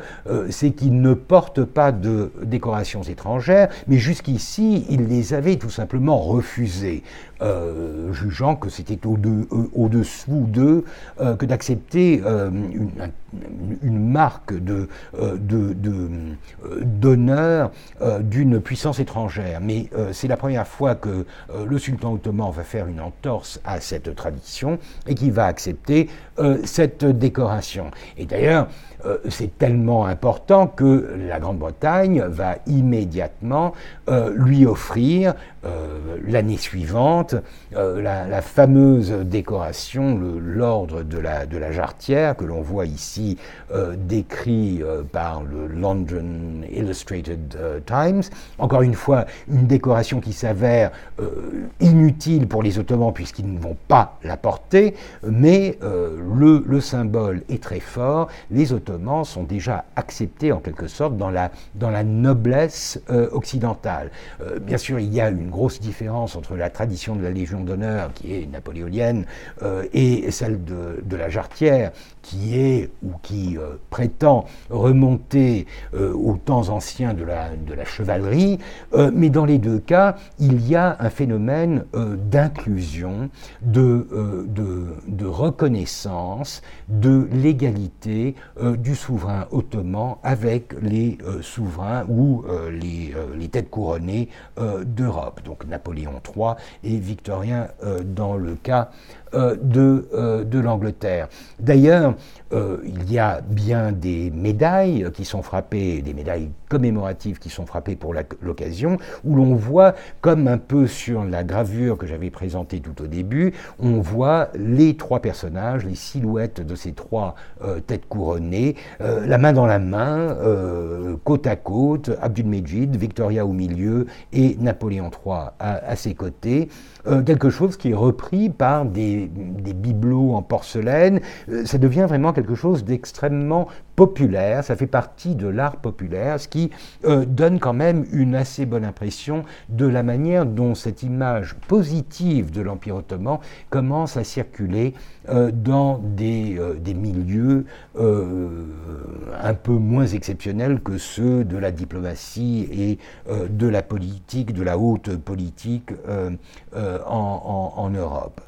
c'est qu'il ne porte pas de décorations étrangères, mais jusqu'ici, il les avait tout simplement refusées. Euh, jugeant que c'était au-dessous d'eux euh, que d'accepter euh, une, marque de, d'honneur d'une puissance étrangère. Mais c'est la première fois que le sultan ottoman va faire une entorse à cette tradition et qu'il va accepter cette décoration. Et d'ailleurs, euh, c'est tellement important que la Grande-Bretagne va immédiatement euh, lui offrir euh, l'année suivante la, fameuse décoration, l'ordre de la, de la jarretière, que l'on voit ici décrit par le London Illustrated Times. Encore une fois, une décoration qui s'avère inutile pour les Ottomans puisqu'ils ne vont pas la porter, mais le, le symbole est très fort. Les Ottomans sont déjà acceptés en quelque sorte dans la, dans la noblesse euh, occidentale. Euh, bien sûr, il y a une grosse différence entre la tradition de la Légion d'honneur, qui est napoléonienne, euh, et celle de, la jarretière, qui est ou qui prétend remonter aux temps anciens de la, de la chevalerie. mais dans les deux cas, il y a un phénomène d'inclusion, de, de, de, reconnaissance, de l'égalité du souverain ottoman avec les euh, souverains ou euh, les, euh, les, têtes couronnées d'Europe, donc Napoléon III et Victorien dans le cas de, euh, de l'Angleterre. D'ailleurs, euh, il y a bien des médailles qui sont frappées, des médailles commémoratives qui sont frappées pour l'occasion, où l'on voit, comme un peu sur la gravure que j'avais présentée tout au début, on voit les trois personnages, les silhouettes de ces trois têtes couronnées, la main dans la main, côte à côte, Abdul-Mejid, Victoria au milieu et Napoléon III à ses côtés. Quelque chose qui est repris par des des, bibelots en porcelaine, euh, ça devient vraiment quelque chose d'extrêmement populaire, ça fait partie de l'art populaire, ce qui euh, donne quand même une assez bonne impression de la manière dont cette image positive de l'Empire ottoman commence à circuler euh, dans des, des milieux un peu moins exceptionnels que ceux de la diplomatie et de la politique, de la haute politique en Europe.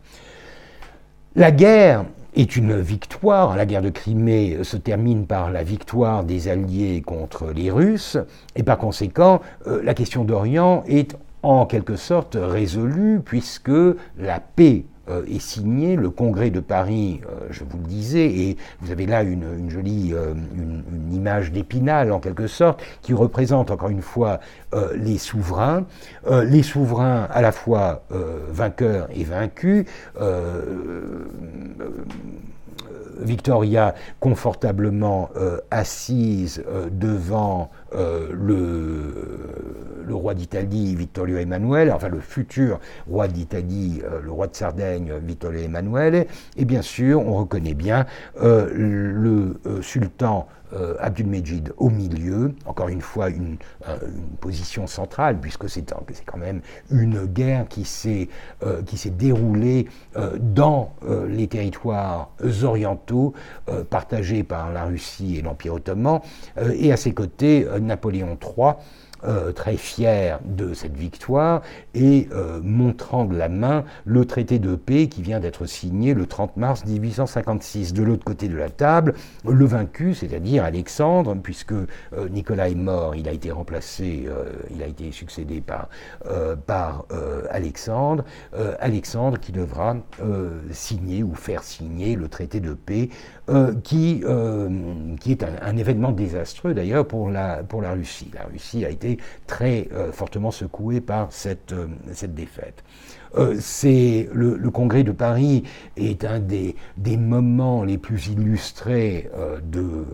La guerre est une victoire. La guerre de Crimée se termine par la victoire des Alliés contre les Russes, et par conséquent, euh, la question d'Orient est en quelque sorte résolue, puisque la paix euh, est signé, le congrès de Paris, euh, je vous le disais, et vous avez là une, jolie euh, une, image d'épinal en quelque sorte, qui représente encore une fois les souverains, les souverains à la fois vainqueurs et vaincus. Victoria confortablement assise devant le le roi d'Italie, Vittorio Emanuele, enfin le futur roi d'Italie, euh, le roi de Sardaigne, Vittorio Emanuele, et bien sûr, on reconnaît bien euh, le euh, Abdul-Mejid au milieu, encore une fois une, position centrale, puisque c'est quand même une guerre qui s'est déroulée dans les territoires orientaux partagés par la Russie et l'Empire ottoman, et à ses côtés Napoléon III, euh, très fier de cette victoire et euh, montrant de la main le traité de paix qui vient d'être signé le 30 mars 1856. De l'autre côté de la table, le vaincu, c'est-à-dire Alexandre, puisque euh, Nicolas est mort, il a été remplacé, il a été succédé par, par Alexandre, Alexandre qui devra signer ou faire signer le traité de paix qui, qui est un, événement désastreux d'ailleurs pour la, pour la Russie. La Russie a été très euh, fortement secoué par cette, euh, cette défaite. Euh, c'est le, congrès de Paris est un des, des moments les plus illustrés de,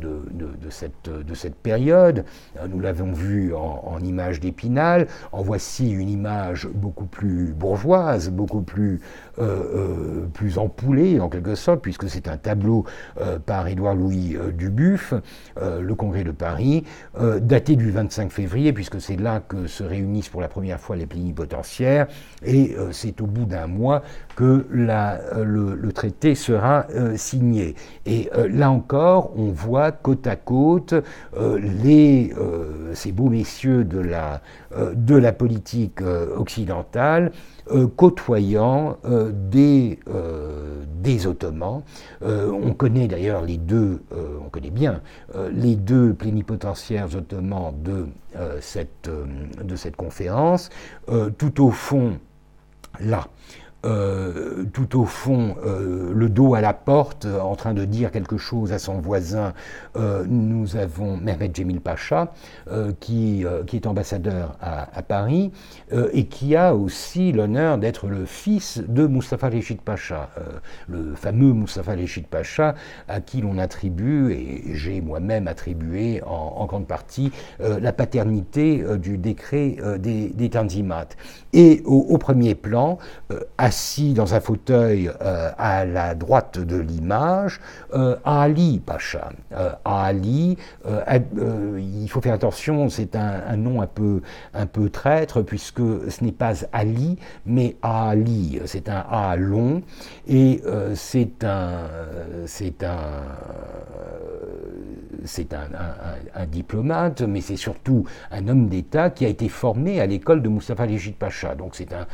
de, de, cette, de cette période. Nous l'avons vu en, en image d'Épinal. En voici une image beaucoup plus bourgeoise, beaucoup plus, plus empoulée en quelque sorte, puisque c'est un tableau par Édouard Louis Dubuff, le congrès de Paris, daté du 25 février puisque c'est là que se réunissent pour la première fois les plénipotentiaires, et euh, c'est au bout d'un mois que euh, le, traité sera euh, signé. Et là encore, on voit côte à côte les, ces beaux messieurs de la, de la politique occidentale côtoyant des, des Ottomans. on connaît d'ailleurs les deux, on connaît bien les deux plénipotentiaires ottomans de euh, cette, euh, de cette conférence. Euh, tout au fond, là, euh, tout au fond, euh, le dos à la porte, euh, en train de dire quelque chose à son voisin, nous avons Mehmet Cemil Pacha, qui, qui, est ambassadeur à, Paris, et qui a aussi l'honneur d'être le fils de Mustafa Reshid Pacha, le fameux Mustafa Reshid Pacha, à qui l'on attribue, et j'ai moi-même attribué en, grande partie, la paternité du décret des, Tanzimat. Et au, au premier plan, à assis dans un fauteuil euh, à la droite de l'image, euh, Ali Pacha. Euh, Ali, il faut faire attention, c'est un, nom un peu, un peu traître, puisque ce n'est pas Ali, mais Ali. C'est un A long, et c'est un, c'est un, un, diplomate, mais c'est surtout un homme d'État qui a été formé à l'école de Mustafa Légit Pacha. Donc un,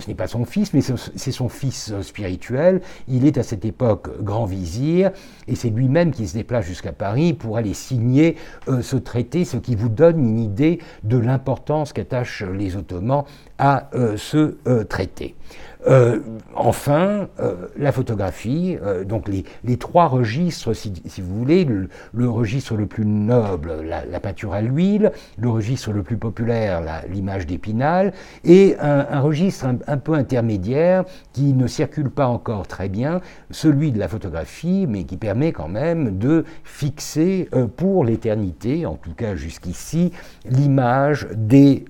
ce n'est pas son fils, mais c'est son fils spirituel. Il est à cette époque grand vizir et c'est lui-même qui se déplace jusqu'à Paris pour aller signer euh, ce traité, ce qui vous donne une idée de l'importance qu'attachent les Ottomans à euh, ce euh, traité. Euh, enfin, euh, la photographie, euh, donc les, les, trois registres, si, si vous voulez, le, registre le plus noble, la, la peinture à l'huile, le registre le plus populaire, l'image d'Épinal, et un, un registre un, un, peu intermédiaire qui ne circule pas encore très bien, celui de la photographie, mais qui permet quand même de fixer pour l'éternité, en tout cas jusqu'ici, l'image des...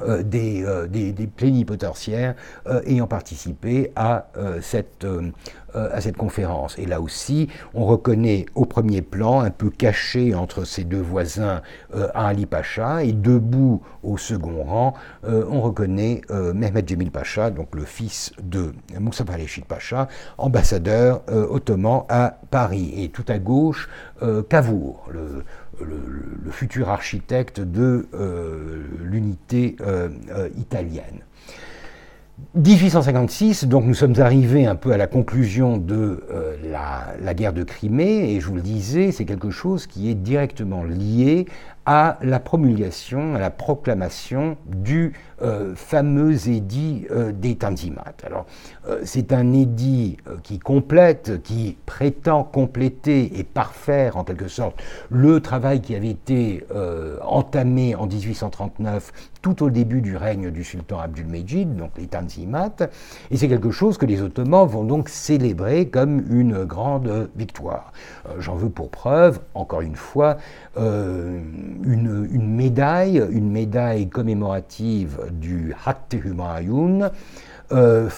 Euh, des, euh, des, plénipotentiaires euh, ayant participé à, cette, conférence. Et là aussi, on reconnaît au premier plan, un peu caché entre ses deux voisins, Ali Pacha, et debout au second rang, on reconnaît Mehmet Cemil Pacha, donc le fils de Moussa Reshid Pacha, ambassadeur ottoman à Paris. Et tout à gauche, Cavour, le, le, futur architecte de euh, l'unité euh, euh, italienne. 1856, donc nous sommes arrivés un peu à la conclusion de la, la, guerre de Crimée, et je vous le disais, c'est quelque chose qui est directement lié à la promulgation, à la proclamation du euh, fameux édit euh, des Tanzimat. Alors, euh, c'est un édit qui complète, qui prétend compléter et parfaire en quelque sorte le travail qui avait été entamé en 1839 tout au début du règne du sultan Abdul-Mejid, donc les Tanzimat, et c'est quelque chose que les Ottomans vont donc célébrer comme une grande victoire. J'en veux pour preuve, encore une fois, une, médaille, une médaille commémorative du Hatte Humayun, euh,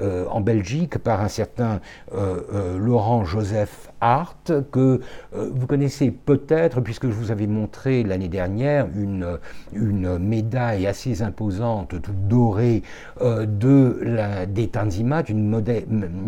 euh, en Belgique par un certain euh, Laurent Joseph Art, que vous connaissez peut-être, puisque je vous avais montré l'année dernière une, une médaille assez imposante, toute dorée, de la, des Tanzimat, une,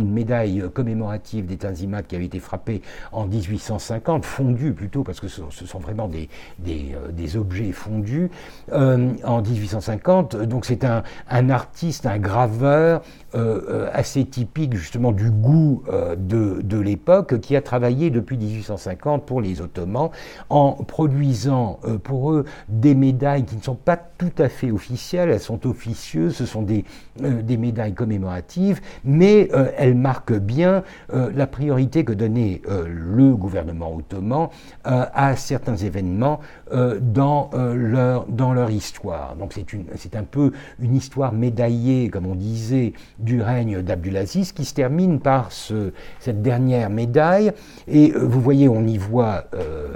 médaille commémorative des Tanzimat qui avait été frappée en 1850, fondue plutôt, parce que ce, sont vraiment des, des, des objets fondus, en 1850. Donc c'est un, un artiste, un graveur euh, euh, assez typique justement du goût euh, de, de l'époque, qui a travaillé depuis 1850 pour les Ottomans en produisant pour eux des médailles qui ne sont pas tout à fait officielles, elles sont officieuses, ce sont des, des médailles commémoratives, mais elles marquent bien la priorité que donnait le gouvernement ottoman à certains événements dans, leur, dans leur histoire. Donc c'est un peu une histoire médaillée, comme on disait, du règne d'Abdulaziz, qui se termine par ce, cette dernière médaille. Et euh, vous voyez, on y voit euh,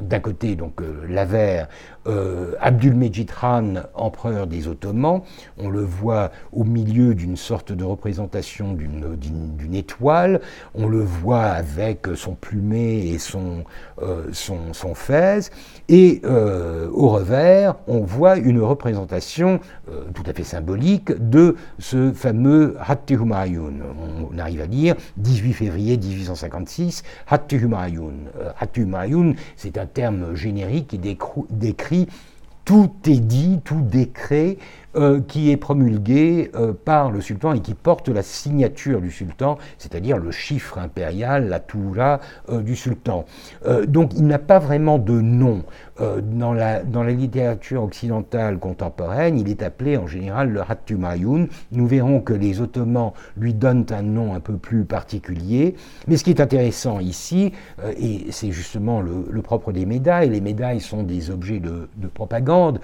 d'un côté donc euh, l'avers euh, Khan, empereur des Ottomans. On le voit au milieu d'une sorte de représentation d'une étoile. On le voit avec son plumet et son, son, son, fez. Et euh, au revers, on voit une représentation tout à fait symbolique de ce fameux Hatti Humayun. On, arrive à dire 18 février 1856, Hatti Humayun. Hatti Humayun, c'est un terme générique qui décrit tout est dit, tout décret euh, qui est promulgué euh, par le sultan et qui porte la signature du sultan, c'est-à-dire le chiffre impérial, la toura euh, du sultan. donc il n'a pas vraiment de nom. Dans la, dans, la, littérature occidentale contemporaine, il est appelé en général le Hattumayun. Nous verrons que les Ottomans lui donnent un nom un peu plus particulier. Mais ce qui est intéressant ici, et c'est justement le, propre des médailles, les médailles sont des objets de, de propagande,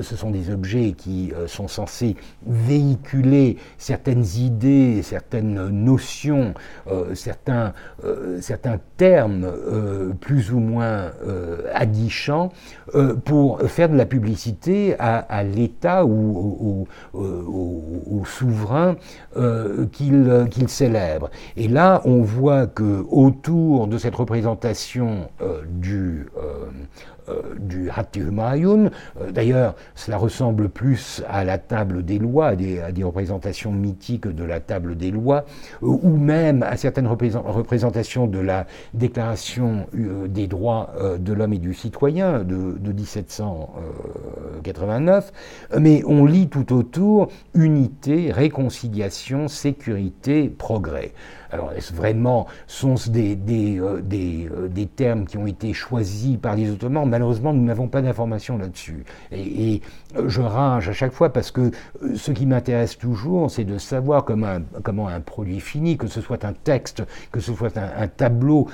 ce sont des objets qui sont censés véhiculer certaines idées, certaines notions, euh, certains, euh, certains termes plus ou moins aguichants pour faire de la publicité à, l'État ou au, souverain qu'il célèbre. Et là, on voit que autour de cette représentation du euh, du Hatti Humayun. Euh, d'ailleurs, cela ressemble plus à la table des lois, à des, représentations mythiques de la table des lois, euh, ou même à certaines représentations de la Déclaration des droits de l'homme et du citoyen de, de 1789. Mais on lit tout autour unité, réconciliation, sécurité, progrès. Alors, est-ce vraiment sont-ce des, des, euh, euh, des, termes qui ont été choisis par les Ottomans? Malheureusement, nous n'avons pas d'informations là-dessus. Et, euh, je rage à chaque fois parce que ce qui m'intéresse toujours, c'est de savoir comment un, comment un produit fini, que ce soit un texte, que ce soit un, tableau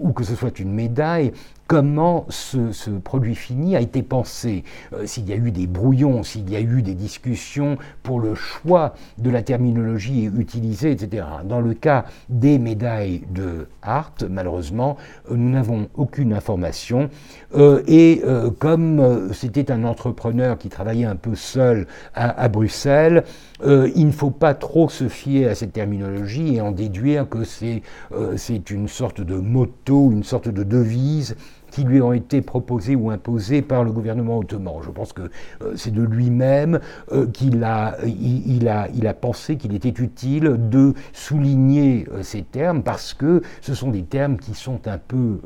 ou que ce soit une médaille, comment ce, produit fini a été pensé, euh, s'il y a eu des brouillons, s'il y a eu des discussions pour le choix de la terminologie utilisée, etc. Dans le cas des médailles de Hart, malheureusement, euh, nous n'avons aucune information. Euh, et comme c'était un entrepreneur qui travaillait un peu seul à, Bruxelles, il ne faut pas trop se fier à cette terminologie et en déduire que c'est une sorte de motto, une sorte de devise qui lui ont été proposés ou imposés par le gouvernement ottoman. Je pense que euh, c'est de lui-même euh, qu'il a, il, a, il a pensé qu'il était utile de souligner euh, ces termes parce que ce sont des termes qui sont un peu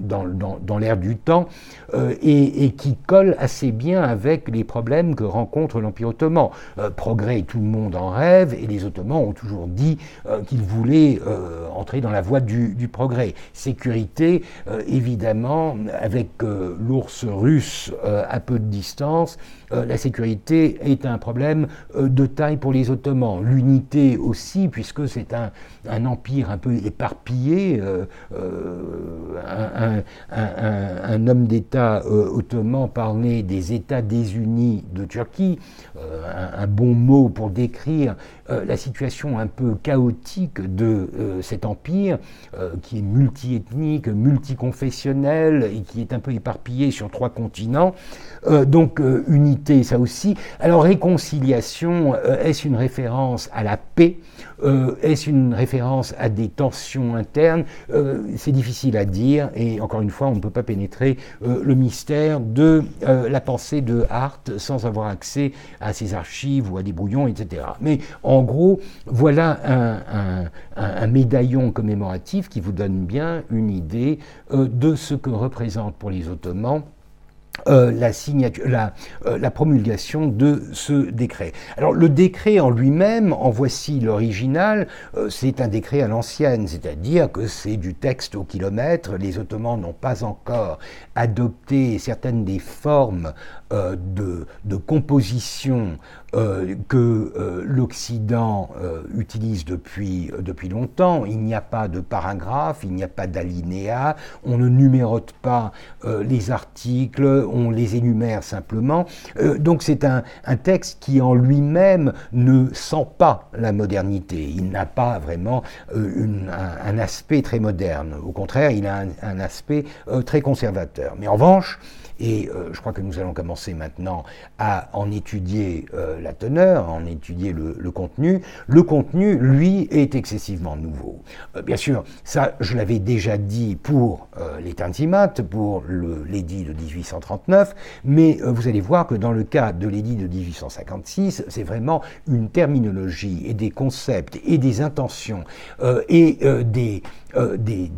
dans, dans, dans l'air du temps et, et, qui collent assez bien avec les problèmes que rencontre l'Empire ottoman. progrès, tout le monde en rêve et les Ottomans ont toujours dit qu'ils voulaient entrer dans la voie du, du progrès. Sécurité, évidemment, avec euh, l'ours russe euh, à peu de distance, la sécurité est un problème de taille pour les Ottomans. L'unité aussi, puisque c'est un, empire un peu éparpillé. Un, un, homme d'État ottoman parlait des États désunis de Turquie, un, bon mot pour décrire la situation un peu chaotique de cet empire qui est multiethnique, multi confessionnel et qui est un peu éparpillé sur trois continents. Euh, donc euh, ça aussi. Alors réconciliation, euh, est-ce une référence à la paix Est-ce une référence à des tensions internes C'est difficile à dire et encore une fois, on ne peut pas pénétrer le mystère de la pensée de Hart sans avoir accès à ses archives ou à des brouillons, etc. Mais en gros, voilà un, médaillon commémoratif qui vous donne bien une idée de ce que représente pour les Ottomans euh, la, signature, euh, la, promulgation de ce décret. Alors le décret en lui-même, en voici l'original, euh, c'est un décret à l'ancienne, c'est-à-dire que c'est du texte au kilomètre, les Ottomans n'ont pas encore adopté certaines des formes de, de, composition que l'Occident utilise depuis, depuis longtemps. Il n'y a pas de paragraphe, il n'y a pas d'alinéa, on ne numérote pas les articles, on les énumère simplement. Euh, donc c'est un, texte qui en lui-même ne sent pas la modernité. Il n'a pas vraiment euh, un, aspect très moderne. Au contraire, il a un, aspect euh, très conservateur. Mais en revanche, et euh, je crois que nous allons commencer maintenant à en étudier euh, la teneur, à en étudier le, contenu. Le contenu, lui, est excessivement nouveau. Euh, bien sûr, ça, je l'avais déjà dit pour les Tintimat, pour l'édit de 1839, mais vous allez voir que dans le cas de l'édit de 1856, c'est vraiment une terminologie et des concepts et des intentions et des euh, des,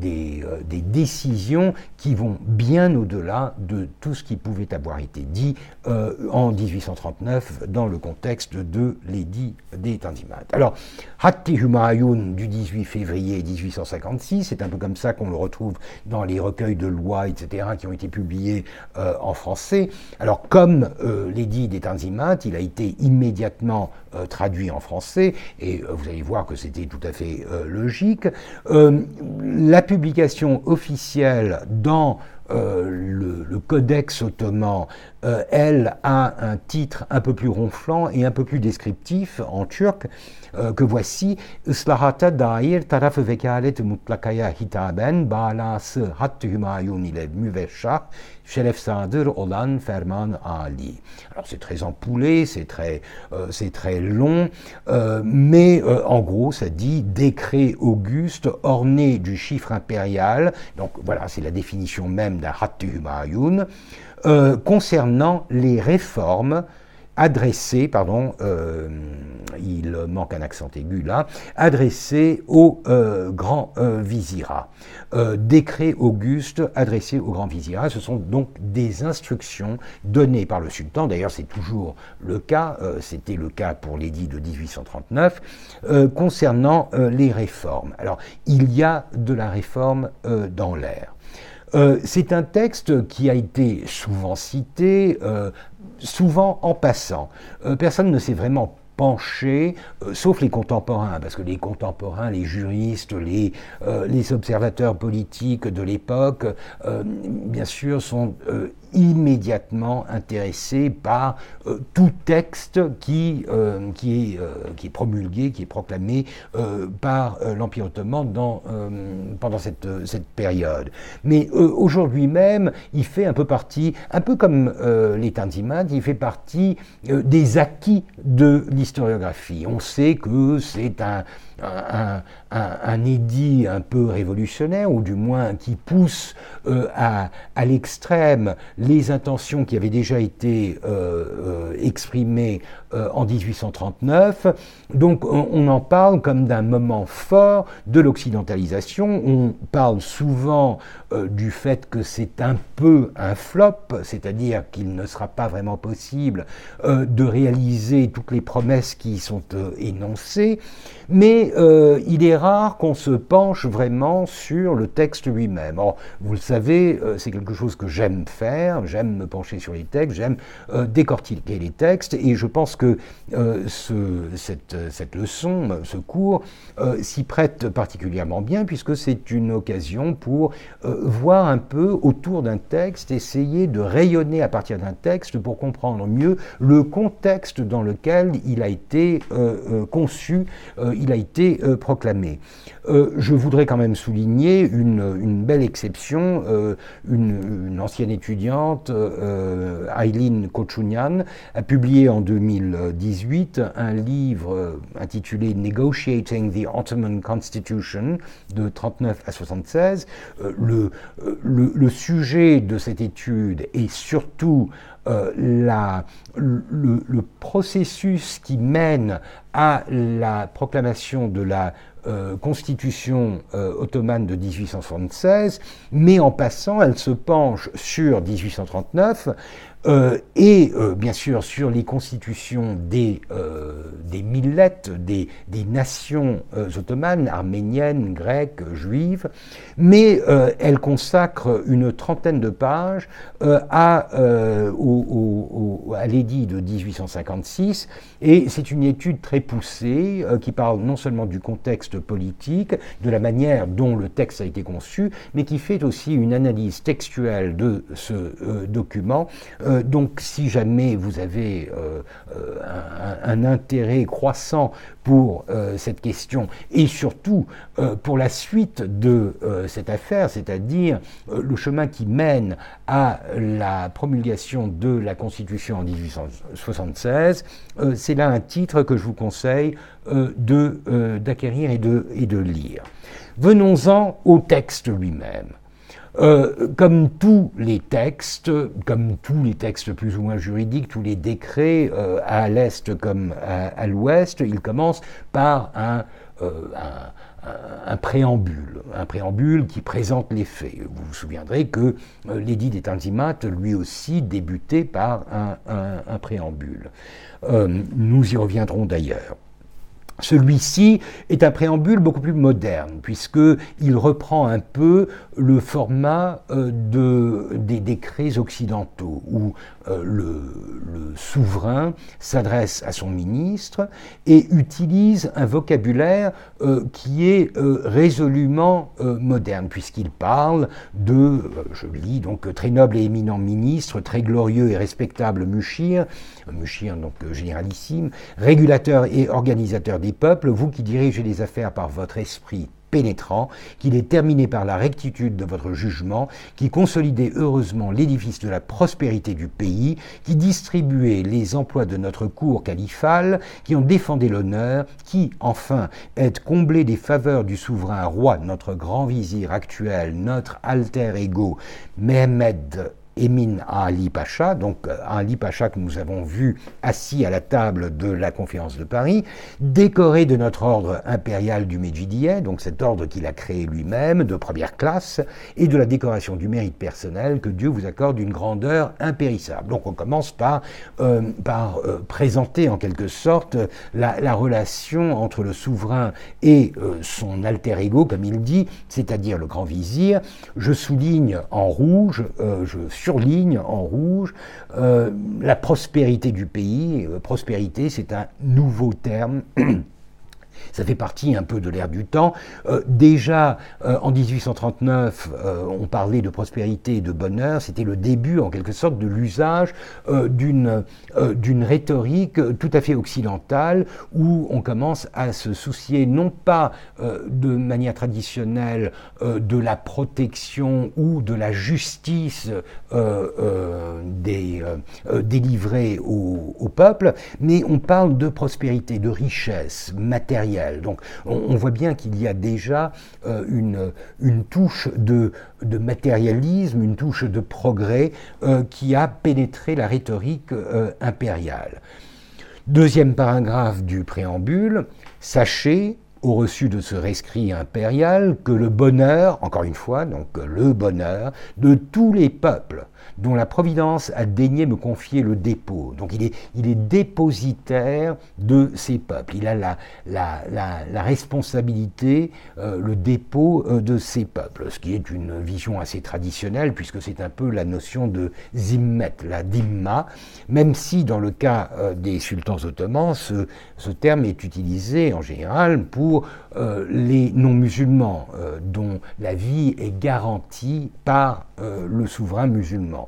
euh, des, décisions qui vont bien au-delà de tout ce qui pouvait avoir été dit euh, en 1839 dans le contexte de l'édit des Tanzimat. Alors, Hatti Humayun du 18 février 1856, c'est un peu comme ça qu'on le retrouve dans les recueils de lois, etc., qui ont été publiés en français. Alors, comme l'édit des Tanzimat, il a été immédiatement traduit en français, et vous allez voir que c'était tout à fait logique. La publication officielle dans euh, le, codex ottoman, euh, elle a un titre un peu plus ronflant et un peu plus descriptif en turc euh, que voici. Islahata dair taraf vekalet mutlakaya hitaben balası hat hümayun ile olan ferman ali. Alors c'est très empoulé, c'est très, euh, long, euh, mais euh, en gros ça dit décret auguste orné du chiffre impérial, donc voilà c'est la définition même d'un Hattu Humayun, concernant les réformes adressé, pardon, euh, il manque un accent aigu là, adressé au euh, grand euh, vizirat. décret auguste adressé au grand vizirat, ce sont donc des instructions données par le sultan, d'ailleurs c'est toujours le cas, c'était le cas pour l'édit de 1839, concernant les réformes. Alors il y a de la réforme dans l'air. c'est un texte qui a été souvent cité, souvent en passant. Euh, personne ne s'est vraiment penché, euh, sauf les contemporains, parce que les contemporains, les juristes, les, euh, les observateurs politiques de l'époque, bien sûr, sont immédiatement intéressé par euh, tout texte qui, euh, qui, est, euh, qui est promulgué, qui est proclamé par l'Empire ottoman dans, pendant cette, cette période. Mais aujourd'hui même, il fait un peu partie, un peu comme les Tanzimat, il fait partie des acquis de l'historiographie. On sait que c'est un un, édit un peu révolutionnaire, ou du moins qui pousse euh, à, l'extrême les intentions qui avaient déjà été euh, euh, en 1839. Donc on, en parle comme d'un moment fort de l'occidentalisation. On parle souvent du fait que c'est un peu un flop, c'est-à-dire qu'il ne sera pas vraiment possible de réaliser toutes les promesses qui sont énoncées. Mais euh, il est rare qu'on se penche vraiment sur le texte lui-même. vous le savez, euh, c'est quelque chose que j'aime faire, j'aime me pencher sur les textes, j'aime euh, décortiquer les textes, et je pense que ce, cette, cette, leçon, ce cours, s'y prête particulièrement bien, puisque c'est une occasion pour voir un peu autour d'un texte, essayer de rayonner à partir d'un texte pour comprendre mieux le contexte dans lequel il a été conçu, il a été été proclamée. je voudrais quand même souligner une, belle exception, une, ancienne étudiante, Eileen Kochunian, a publié en 2018 un livre intitulé Negotiating the Ottoman Constitution de 39 à 76. le, le, sujet de cette étude est surtout euh, la, le, processus qui mène à la proclamation de la euh, constitution euh, ottomane de 1876, mais en passant, elle se penche sur 1839 euh, et euh, bien sûr sur les constitutions des, euh, des millettes, des, des nations ottomanes, arméniennes, grecques, juives, mais elle consacre une trentaine de pages à, l'édit de 1856, et c'est une étude très poussée qui parle non seulement du contexte politique, de la manière dont le texte a été conçu, mais qui fait aussi une analyse textuelle de ce document euh, donc si jamais vous avez euh, euh, un, intérêt croissant pour cette question et surtout pour la suite de cette affaire, c'est-à-dire le chemin qui mène à la promulgation de la Constitution en 1876, c'est là un titre que je vous conseille d'acquérir et de, et de lire. Venons-en au texte lui-même. Euh, comme tous les textes, comme tous les textes plus ou moins juridiques, tous les décrets euh, à l'est comme à, l'ouest, ils commencent par un, euh, un, préambule, un préambule qui présente les faits. Vous vous souviendrez que l'édit des Tanzimat, lui aussi, débutait par un préambule. nous y reviendrons d'ailleurs. Celui-ci est un préambule beaucoup plus moderne, puisqu'il reprend un peu le format euh, de, des décrets occidentaux, où euh, le, souverain s'adresse à son ministre et utilise un vocabulaire euh, qui est résolument moderne, puisqu'il parle de, je lis donc, très noble et éminent ministre, très glorieux et respectable Mushir, Mushir donc généralissime, régulateur et organisateur des peuples, vous qui dirigez les affaires par votre esprit pénétrant, qu'il est terminé par la rectitude de votre jugement, qui consolidait heureusement l'édifice de la prospérité du pays, qui distribuait les emplois de notre cour califale, qui ont défendu l'honneur, qui, enfin, est comblé des faveurs du souverain roi, notre grand vizir actuel, notre alter ego, Mehmed Emin Ali Pacha, donc euh, Ali Pacha que nous avons vu assis à la table de la conférence de Paris, décoré de notre ordre impérial du Medjidiyeh, donc cet ordre qu'il a créé lui-même, de première classe, et de la décoration du mérite personnel que Dieu vous accorde d'une grandeur impérissable. Donc on commence par, euh, par euh, présenter en quelque sorte la, relation entre le souverain et son alter ego, comme il dit, c'est-à-dire le grand vizir. Je souligne en rouge, je surligne en rouge euh, la prospérité du pays. Euh, prospérité, c'est un nouveau terme. Ça fait partie un peu de l'ère du temps. Euh, déjà euh, en 1839, euh, on parlait de prospérité et de bonheur. C'était le début, en quelque sorte, de l'usage d'une d'une rhétorique tout à fait occidentale où on commence à se soucier non pas de manière traditionnelle de la protection ou de la justice délivrée au peuple, mais on parle de prospérité, de richesse matérielle donc on, voit bien qu'il y a déjà euh, une, touche de, de, matérialisme, une touche de progrès euh, qui a pénétré la rhétorique euh, impériale. Deuxième paragraphe du préambule, sachez, au reçu de ce rescrit impérial, que le bonheur, encore une fois, donc le bonheur de tous les peuples, dont la Providence a daigné me confier le dépôt. Donc il est, dépositaire de ces peuples. Il a la, responsabilité, euh, le dépôt euh, de ces peuples, ce qui est une vision assez traditionnelle, puisque c'est un peu la notion de zimmet, la dimma, même si dans le cas euh, des sultans ottomans, ce, terme est utilisé en général pour les non-musulmans, dont la vie est garantie par le souverain musulman.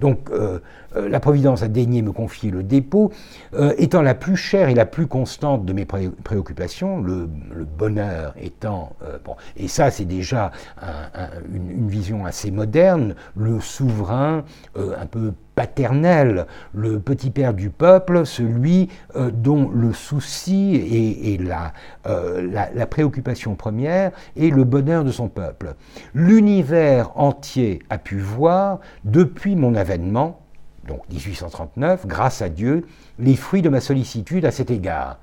Donc la Providence a daigné me confier le dépôt, étant la plus chère et la plus constante de mes préoccupations, le, bonheur étant... bon, et ça c'est déjà une, vision assez moderne, le souverain un peu paternel, le petit père du peuple, celui euh, dont le souci et, euh, la, la, préoccupation première est le bonheur de son peuple. L'univers entier a pu voir, depuis mon avènement, donc 1839, grâce à Dieu, les fruits de ma sollicitude à cet égard.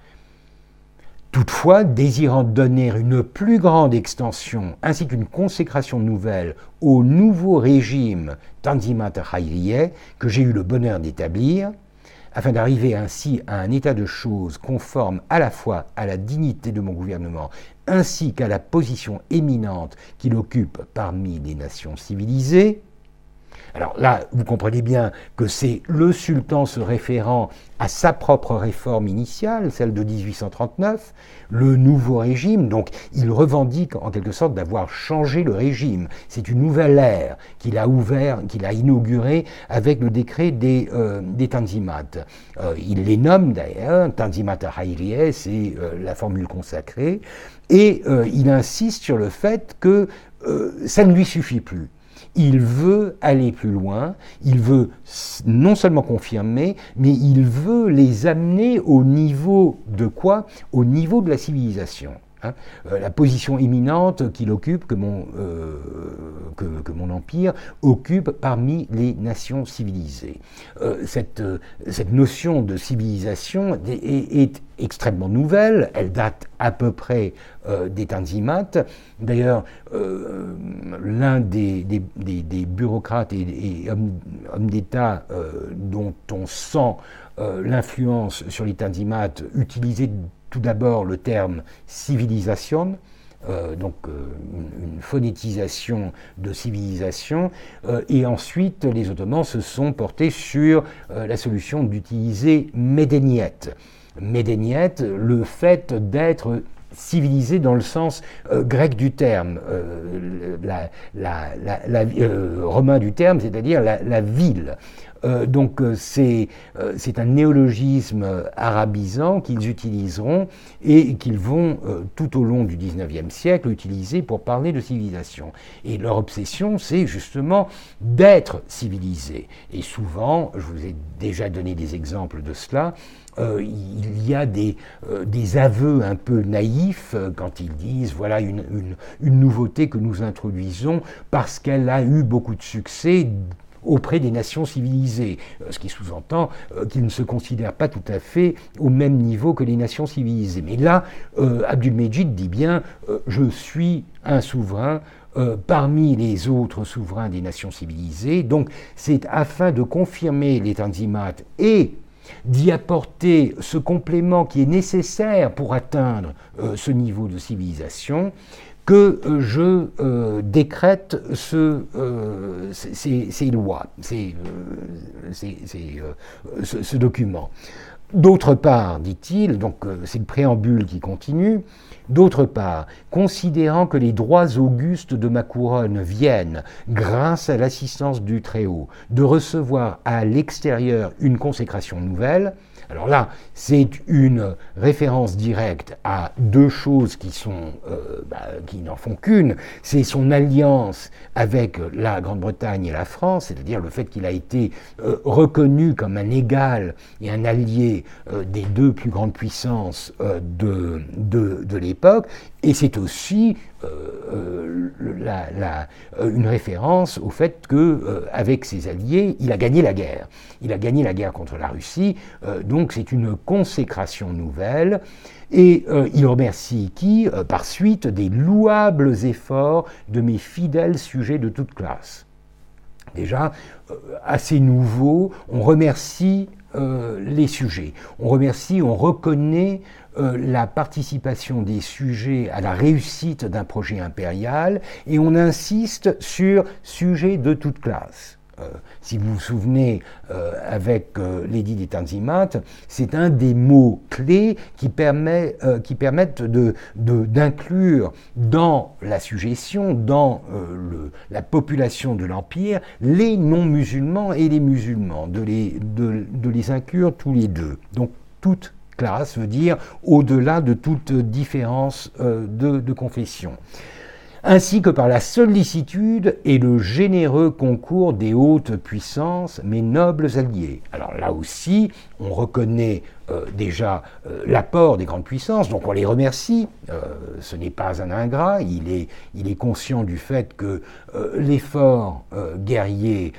Toutefois, désirant donner une plus grande extension ainsi qu'une consécration nouvelle au nouveau régime Tanzimat Hayriye que j'ai eu le bonheur d'établir, afin d'arriver ainsi à un état de choses conforme à la fois à la dignité de mon gouvernement ainsi qu'à la position éminente qu'il occupe parmi les nations civilisées, alors là, vous comprenez bien que c'est le sultan se référant à sa propre réforme initiale, celle de 1839, le nouveau régime, donc il revendique en quelque sorte d'avoir changé le régime. C'est une nouvelle ère qu'il a ouvert, qu'il a inaugurée avec le décret des, euh, des. Euh, il les nomme d'ailleurs, Tanzimat Hayriye, c'est euh, la formule consacrée, et il insiste sur le fait que ça ne lui suffit plus il veut aller plus loin, il veut non seulement confirmer, mais il veut les amener au niveau de quoi? Au niveau de la civilisation. Hein. Euh, la position éminente qu'il occupe, que mon, euh, que, mon, empire occupe parmi les nations civilisées. Euh, cette, cette, notion de civilisation est, extrêmement nouvelle, elle date à peu près des Tanzimat. D'ailleurs, l'un des, des, bureaucrates et, hommes, d'État dont on sent l'influence sur les Tanzimat utilisé tout d'abord le terme civilisation, euh, donc euh, une, phonétisation de civilisation, euh, et ensuite les Ottomans se sont portés sur la solution d'utiliser médéniette. Médéniette, le fait d'être civilisé dans le sens grec du terme, la, romain du terme, c'est-à-dire la, ville. Euh, donc euh, euh, c'est un néologisme arabisant qu'ils utiliseront et qu'ils vont tout au long du XIXe siècle utiliser pour parler de civilisation. Et leur obsession, c'est justement d'être civilisé. Et souvent, je vous ai déjà donné des exemples de cela, il y a des, des, aveux un peu naïfs quand ils disent voilà une, une, nouveauté que nous introduisons parce qu'elle a eu beaucoup de succès auprès des nations civilisées, euh, ce qui sous-entend euh, qu'ils ne se considèrent pas tout à fait au même niveau que les nations civilisées. Mais là, euh, Abdul-Mejid dit bien, je suis un souverain parmi les autres souverains des nations civilisées. Donc c'est afin de confirmer les Tanzimat et d'y apporter ce complément qui est nécessaire pour atteindre ce niveau de civilisation que euh, je euh, décrète ce, euh, ces, lois, ce, document. D'autre part, dit-il, donc c'est le préambule qui continue, d'autre part, considérant que les droits augustes de ma couronne viennent, grâce à l'assistance du Très-Haut, de recevoir à l'extérieur une consécration nouvelle, alors là, c'est une référence directe à deux choses qui, sont, euh, bah, n'en font qu'une. C'est son alliance avec la Grande-Bretagne et la France, c'est-à-dire le fait qu'il a été euh, reconnu comme un égal et un allié euh, des deux plus grandes puissances de l'époque. Et c'est aussi la, une référence au fait que, avec ses alliés, il a gagné la guerre. Il a gagné la guerre contre la Russie, donc c'est une consécration nouvelle. Et euh, il remercie qui euh, Par suite des louables efforts de mes fidèles sujets de toute classe. Déjà, euh, assez nouveau, on remercie les sujets. On remercie, on reconnaît la participation des sujets à la réussite d'un projet impérial et on insiste sur sujets de toute classe. Euh, si vous vous souvenez, euh, avec euh, l'édit des c'est un des mots clés qui, permet, qui permettent d'inclure de, dans la suggestion, dans la population de l'Empire, les non-musulmans et les musulmans, de les, de les inclure tous les deux. Donc toute classe veut dire au-delà de toute différence de, de confession ainsi que par la sollicitude et le généreux concours des hautes puissances, mes nobles alliés. Alors là aussi, on reconnaît euh, déjà euh, l'apport des grandes puissances, donc on les remercie. Euh, ce n'est pas un ingrat, il est, il est conscient du fait que l'effort guerrier,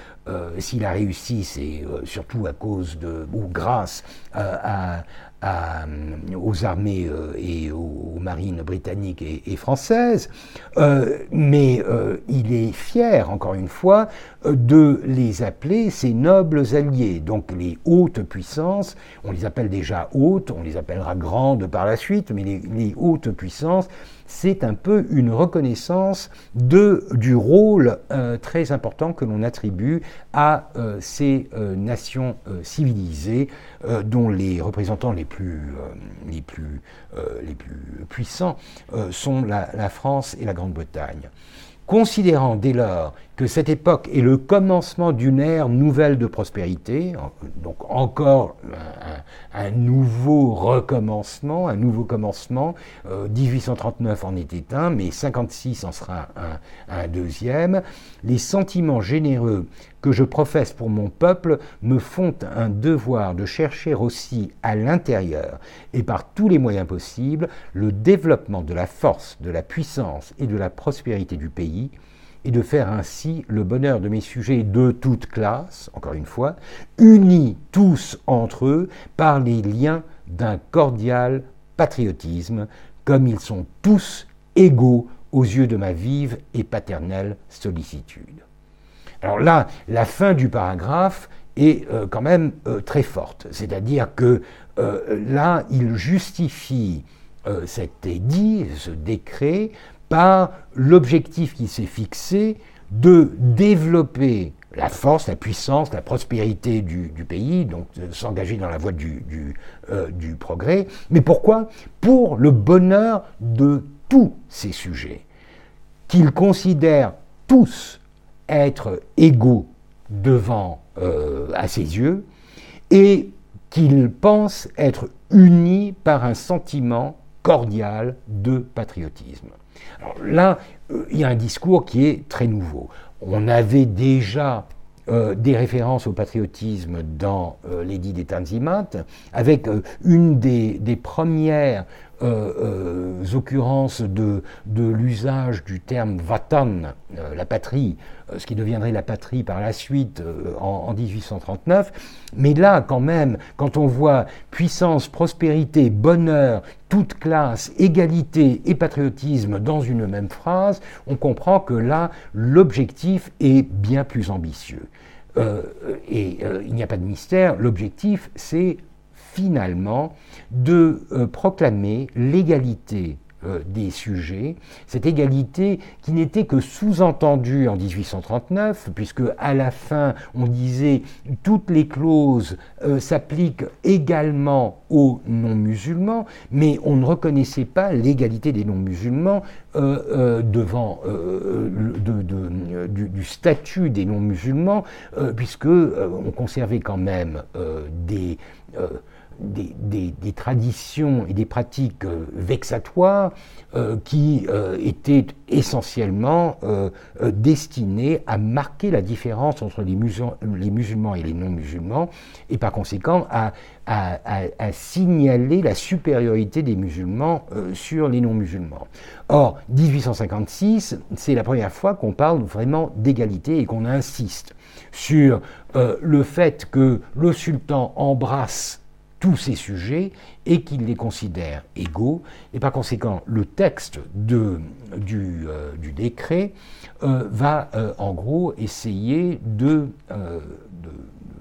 s'il a réussi, c'est surtout à cause de, ou grâce à, euh, aux armées euh, et aux, marines britanniques et, françaises, euh, mais il est fier, encore une fois, de les appeler ses nobles alliés, donc les hautes puissances, on les appelle déjà hautes, on les appellera grandes par la suite, mais les hautes puissances c'est un peu une reconnaissance du rôle euh, très important que l'on attribue à euh, ces euh, nations civilisées dont les représentants les plus puissants sont la France et la Grande-Bretagne. Considérant dès lors que cette époque est le commencement d'une ère nouvelle de prospérité, donc encore un, nouveau recommencement, un nouveau commencement, 1839 euh, en était un, mais 56 en sera un, un deuxième, les sentiments généreux que je professe pour mon peuple me font un devoir de chercher aussi à l'intérieur et par tous les moyens possibles le développement de la force, de la puissance et de la prospérité du pays, et de faire ainsi le bonheur de mes sujets de toute classe, encore une fois, unis tous entre eux par les liens d'un cordial patriotisme, comme ils sont tous égaux aux yeux de ma vive et paternelle sollicitude. Alors là, la fin du paragraphe est euh, quand même euh, très forte, c'est-à-dire que euh, là, il justifie cet édit, ce décret, par l'objectif qui s'est fixé de développer la force, la puissance, la prospérité du, pays, donc s'engager dans la voie du, du, progrès. Mais pourquoi? Pour le bonheur de tous ces sujets, qu'ils considèrent tous être égaux devant euh, à ses yeux et qu'il pense être unis par un sentiment cordial de patriotisme. Là, euh, il y a un discours qui est très nouveau. On avait déjà euh, des références au patriotisme dans l'édit des Tanzimat, avec une des, premières occurrences de, l'usage du terme Vatan, la patrie, ce qui deviendrait la patrie par la suite en, 1839. Mais là, quand même, quand on voit puissance, prospérité, bonheur, toute classe, égalité et patriotisme dans une même phrase, on comprend que là, l'objectif est bien plus ambitieux. et il n'y a pas de mystère, l'objectif, c'est finalement de euh, proclamer l'égalité euh, des sujets, cette égalité qui n'était que sous-entendue en 1839, puisque à la fin on disait toutes les clauses euh, s'appliquent également aux non-musulmans, mais on ne reconnaissait pas l'égalité des non-musulmans devant du, du, statut des non-musulmans, puisque on conservait quand même des des, traditions et des pratiques euh, vexatoires euh, qui euh, étaient essentiellement destinées à marquer la différence entre les, musulmans et les non-musulmans et par conséquent à, signaler la supériorité des musulmans sur les non-musulmans. Or, 1856, c'est la première fois qu'on parle vraiment d'égalité et qu'on insiste sur le fait que le sultan embrasse tous ces sujets et qu'il les considère égaux. Et par conséquent, le texte de, du, euh, décret euh, va euh, en gros essayer de,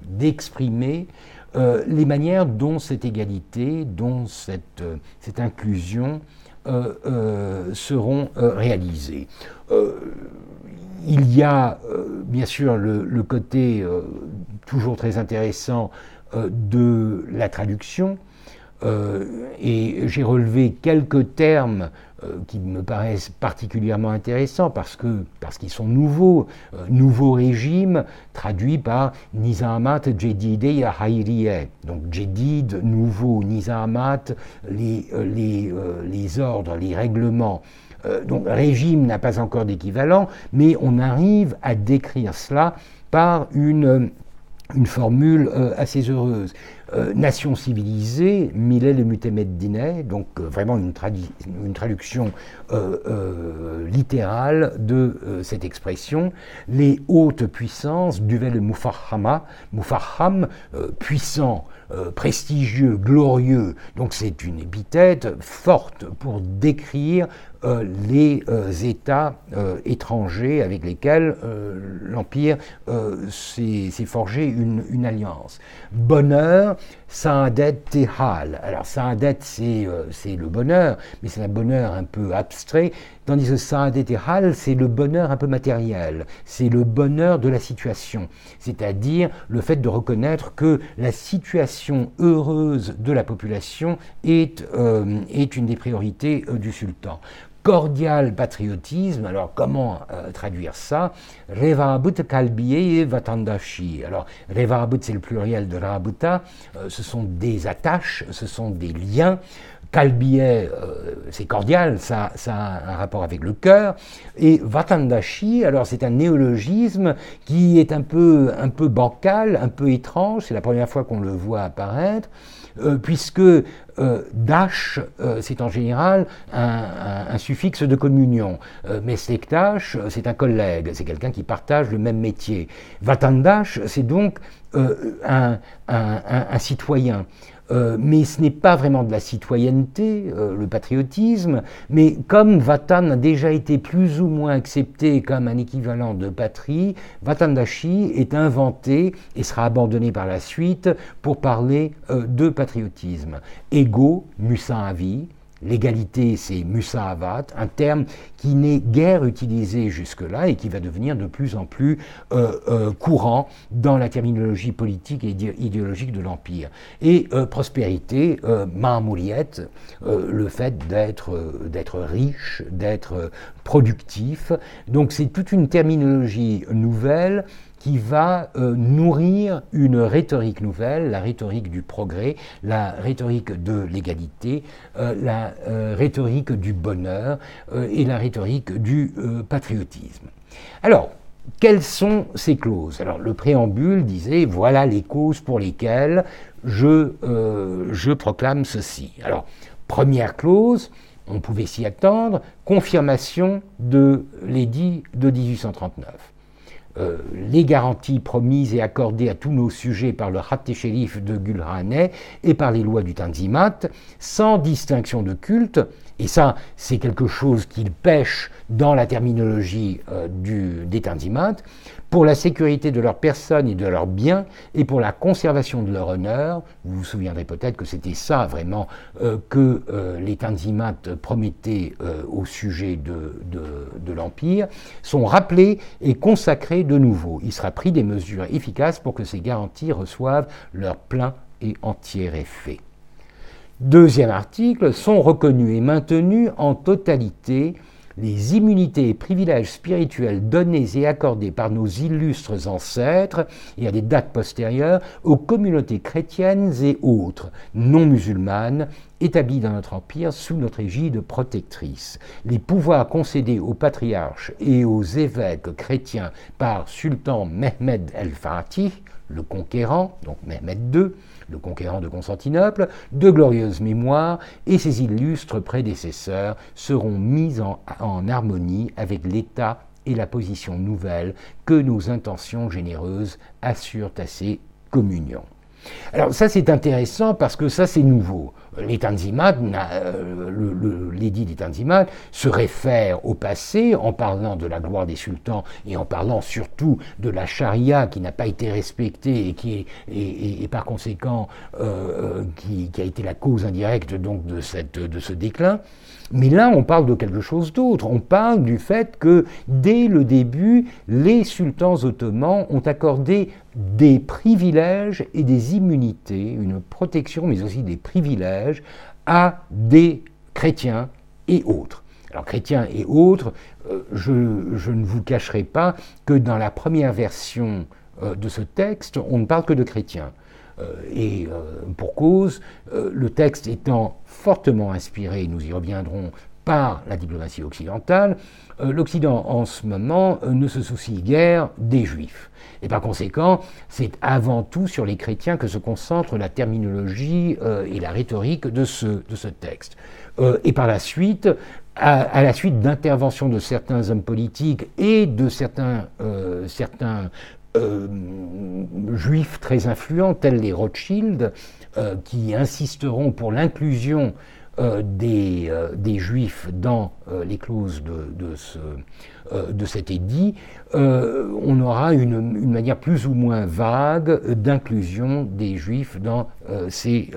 d'exprimer les manières dont cette égalité, dont cette, cette inclusion seront réalisées il y a bien sûr le, côté toujours très intéressant de la traduction. et j'ai relevé quelques termes euh, qui me paraissent particulièrement intéressants parce que parce qu'ils sont nouveaux, euh, nouveau régime traduit par Nizamat Jedide Yahayriye. Donc Jedid, nouveau, Nizamat, les, euh, les, les ordres, les règlements. donc régime n'a pas encore d'équivalent, mais on arrive à décrire cela par une, une formule assez heureuse. Euh, nation civilisée, Millet le Mutemeddine, donc euh, vraiment une, traduction euh, littérale de cette expression. Les hautes puissances, Duvel Mufarhama, Mufarham, puissant, prestigieux, glorieux, donc c'est une épithète forte pour décrire les États étrangers avec lesquels l'Empire s'est forgé une, alliance. Bonheur, Saadet Tehal. Alors Saadet, euh, c'est le bonheur, mais c'est un bonheur un peu abstrait, tandis que Saadet Tehal, c'est le bonheur un peu matériel, c'est le bonheur de la situation, c'est-à-dire le fait de reconnaître que la situation heureuse de la population est, euh, une des priorités euh, du sultan cordial patriotisme. Alors, comment euh, traduire ça? Revabut kalbiye vatandashi. Alors, Revabut, c'est le pluriel de Rabuta. Euh, ce sont des attaches, ce sont des liens. Kalbiye, euh, c'est cordial, ça, ça, a un rapport avec le cœur. Et Vatandashi, alors c'est un néologisme qui est un un peu bancal, un peu étrange, c'est la première fois qu'on le voit apparaître. Euh, puisque euh, dash, euh, c'est en général un, suffixe de communion. mais sektash, c'est un collègue, c'est quelqu'un qui partage le même métier. Vatandash, c'est donc un, citoyen. Euh, mais ce n'est pas vraiment de la citoyenneté, euh, le patriotisme, mais comme Vatan a déjà été plus ou moins accepté comme un équivalent de patrie, Vatandashi est inventé et sera abandonné par la suite pour parler euh, de patriotisme. Ego, Musahavi, L'égalité, c'est Musahavat, un terme qui n'est guère utilisé jusque-là et qui va devenir de plus en plus euh, euh, courant dans la terminologie politique et idéologique de l'Empire. Et euh, prospérité, Mahmouriette, le fait d'être riche, d'être productif. Donc c'est toute une terminologie nouvelle qui va euh, nourrir une rhétorique nouvelle, la rhétorique du progrès, la rhétorique de l'égalité, euh, la euh, rhétorique du bonheur et la rhétorique du patriotisme. Alors, quelles sont ces clauses? Alors, le préambule disait voilà les causes pour lesquelles je, je proclame ceci. Alors, première clause, on pouvait s'y attendre, confirmation de l'édit de 1839. Euh, les garanties promises et accordées à tous nos sujets par le Khatte Sherif de Gulhaneh et par les lois du Tanzimat, sans distinction de culte, et ça c'est quelque chose qu'il pêche dans la terminologie euh, des Tanzimat, pour la sécurité de leur personne et de leurs biens et pour la conservation de leur honneur. Vous vous souviendrez peut-être que c'était ça vraiment euh, que euh, les Tanzimat promettaient au sujet de l'Empire, sont rappelés et consacrés de nouveau. Il sera pris des mesures efficaces pour que ces garanties reçoivent leur plein et entier effet. Deuxième article, sont reconnus et maintenus en totalité les immunités et privilèges spirituels donnés et accordés par nos illustres ancêtres et à des dates postérieures aux communautés chrétiennes et autres, non musulmanes, établies dans notre empire sous notre égide protectrice. Les pouvoirs concédés aux patriarches et aux évêques chrétiens par Sultan Mehmed el-Fatih, le conquérant, donc Mehmed II, le conquérant de Constantinople, de glorieuses mémoires et ses illustres prédécesseurs seront mis en, harmonie avec l'état et la position nouvelle que nos intentions généreuses assurent à ces communions. Alors ça c'est intéressant parce que ça c'est nouveau. les Tanzimat, l'édit des se réfère au passé en parlant de la gloire des sultans et en parlant surtout de la charia qui n'a pas été respectée et qui est, par conséquent qui, qui, a été la cause indirecte donc de ce déclin. Mais là, on parle de quelque chose d'autre. On parle du fait que dès le début, les sultans ottomans ont accordé des privilèges et des immunités, une protection, mais aussi des privilèges à des chrétiens et autres. Alors chrétiens et autres, euh, je, ne vous cacherai pas que dans la première version euh, de ce texte, on ne parle que de chrétiens. Euh, et pour cause, le texte étant fortement inspiré, nous y reviendrons, par la diplomatie occidentale, l'Occident en ce moment ne se soucie guère des Juifs. Et par conséquent, c'est avant tout sur les chrétiens que se concentre la terminologie euh, et la rhétorique de ce, de ce texte. Euh, et par la suite, à, la suite d'interventions de certains hommes politiques et de certains, euh, certains juifs très influents, tels les Rothschild, qui insisteront pour l'inclusion euh, des, euh, des, juifs dans euh, les clauses de, de, ce, de cet édit, on aura une, une, manière plus ou moins vague d'inclusion des juifs dans, ces,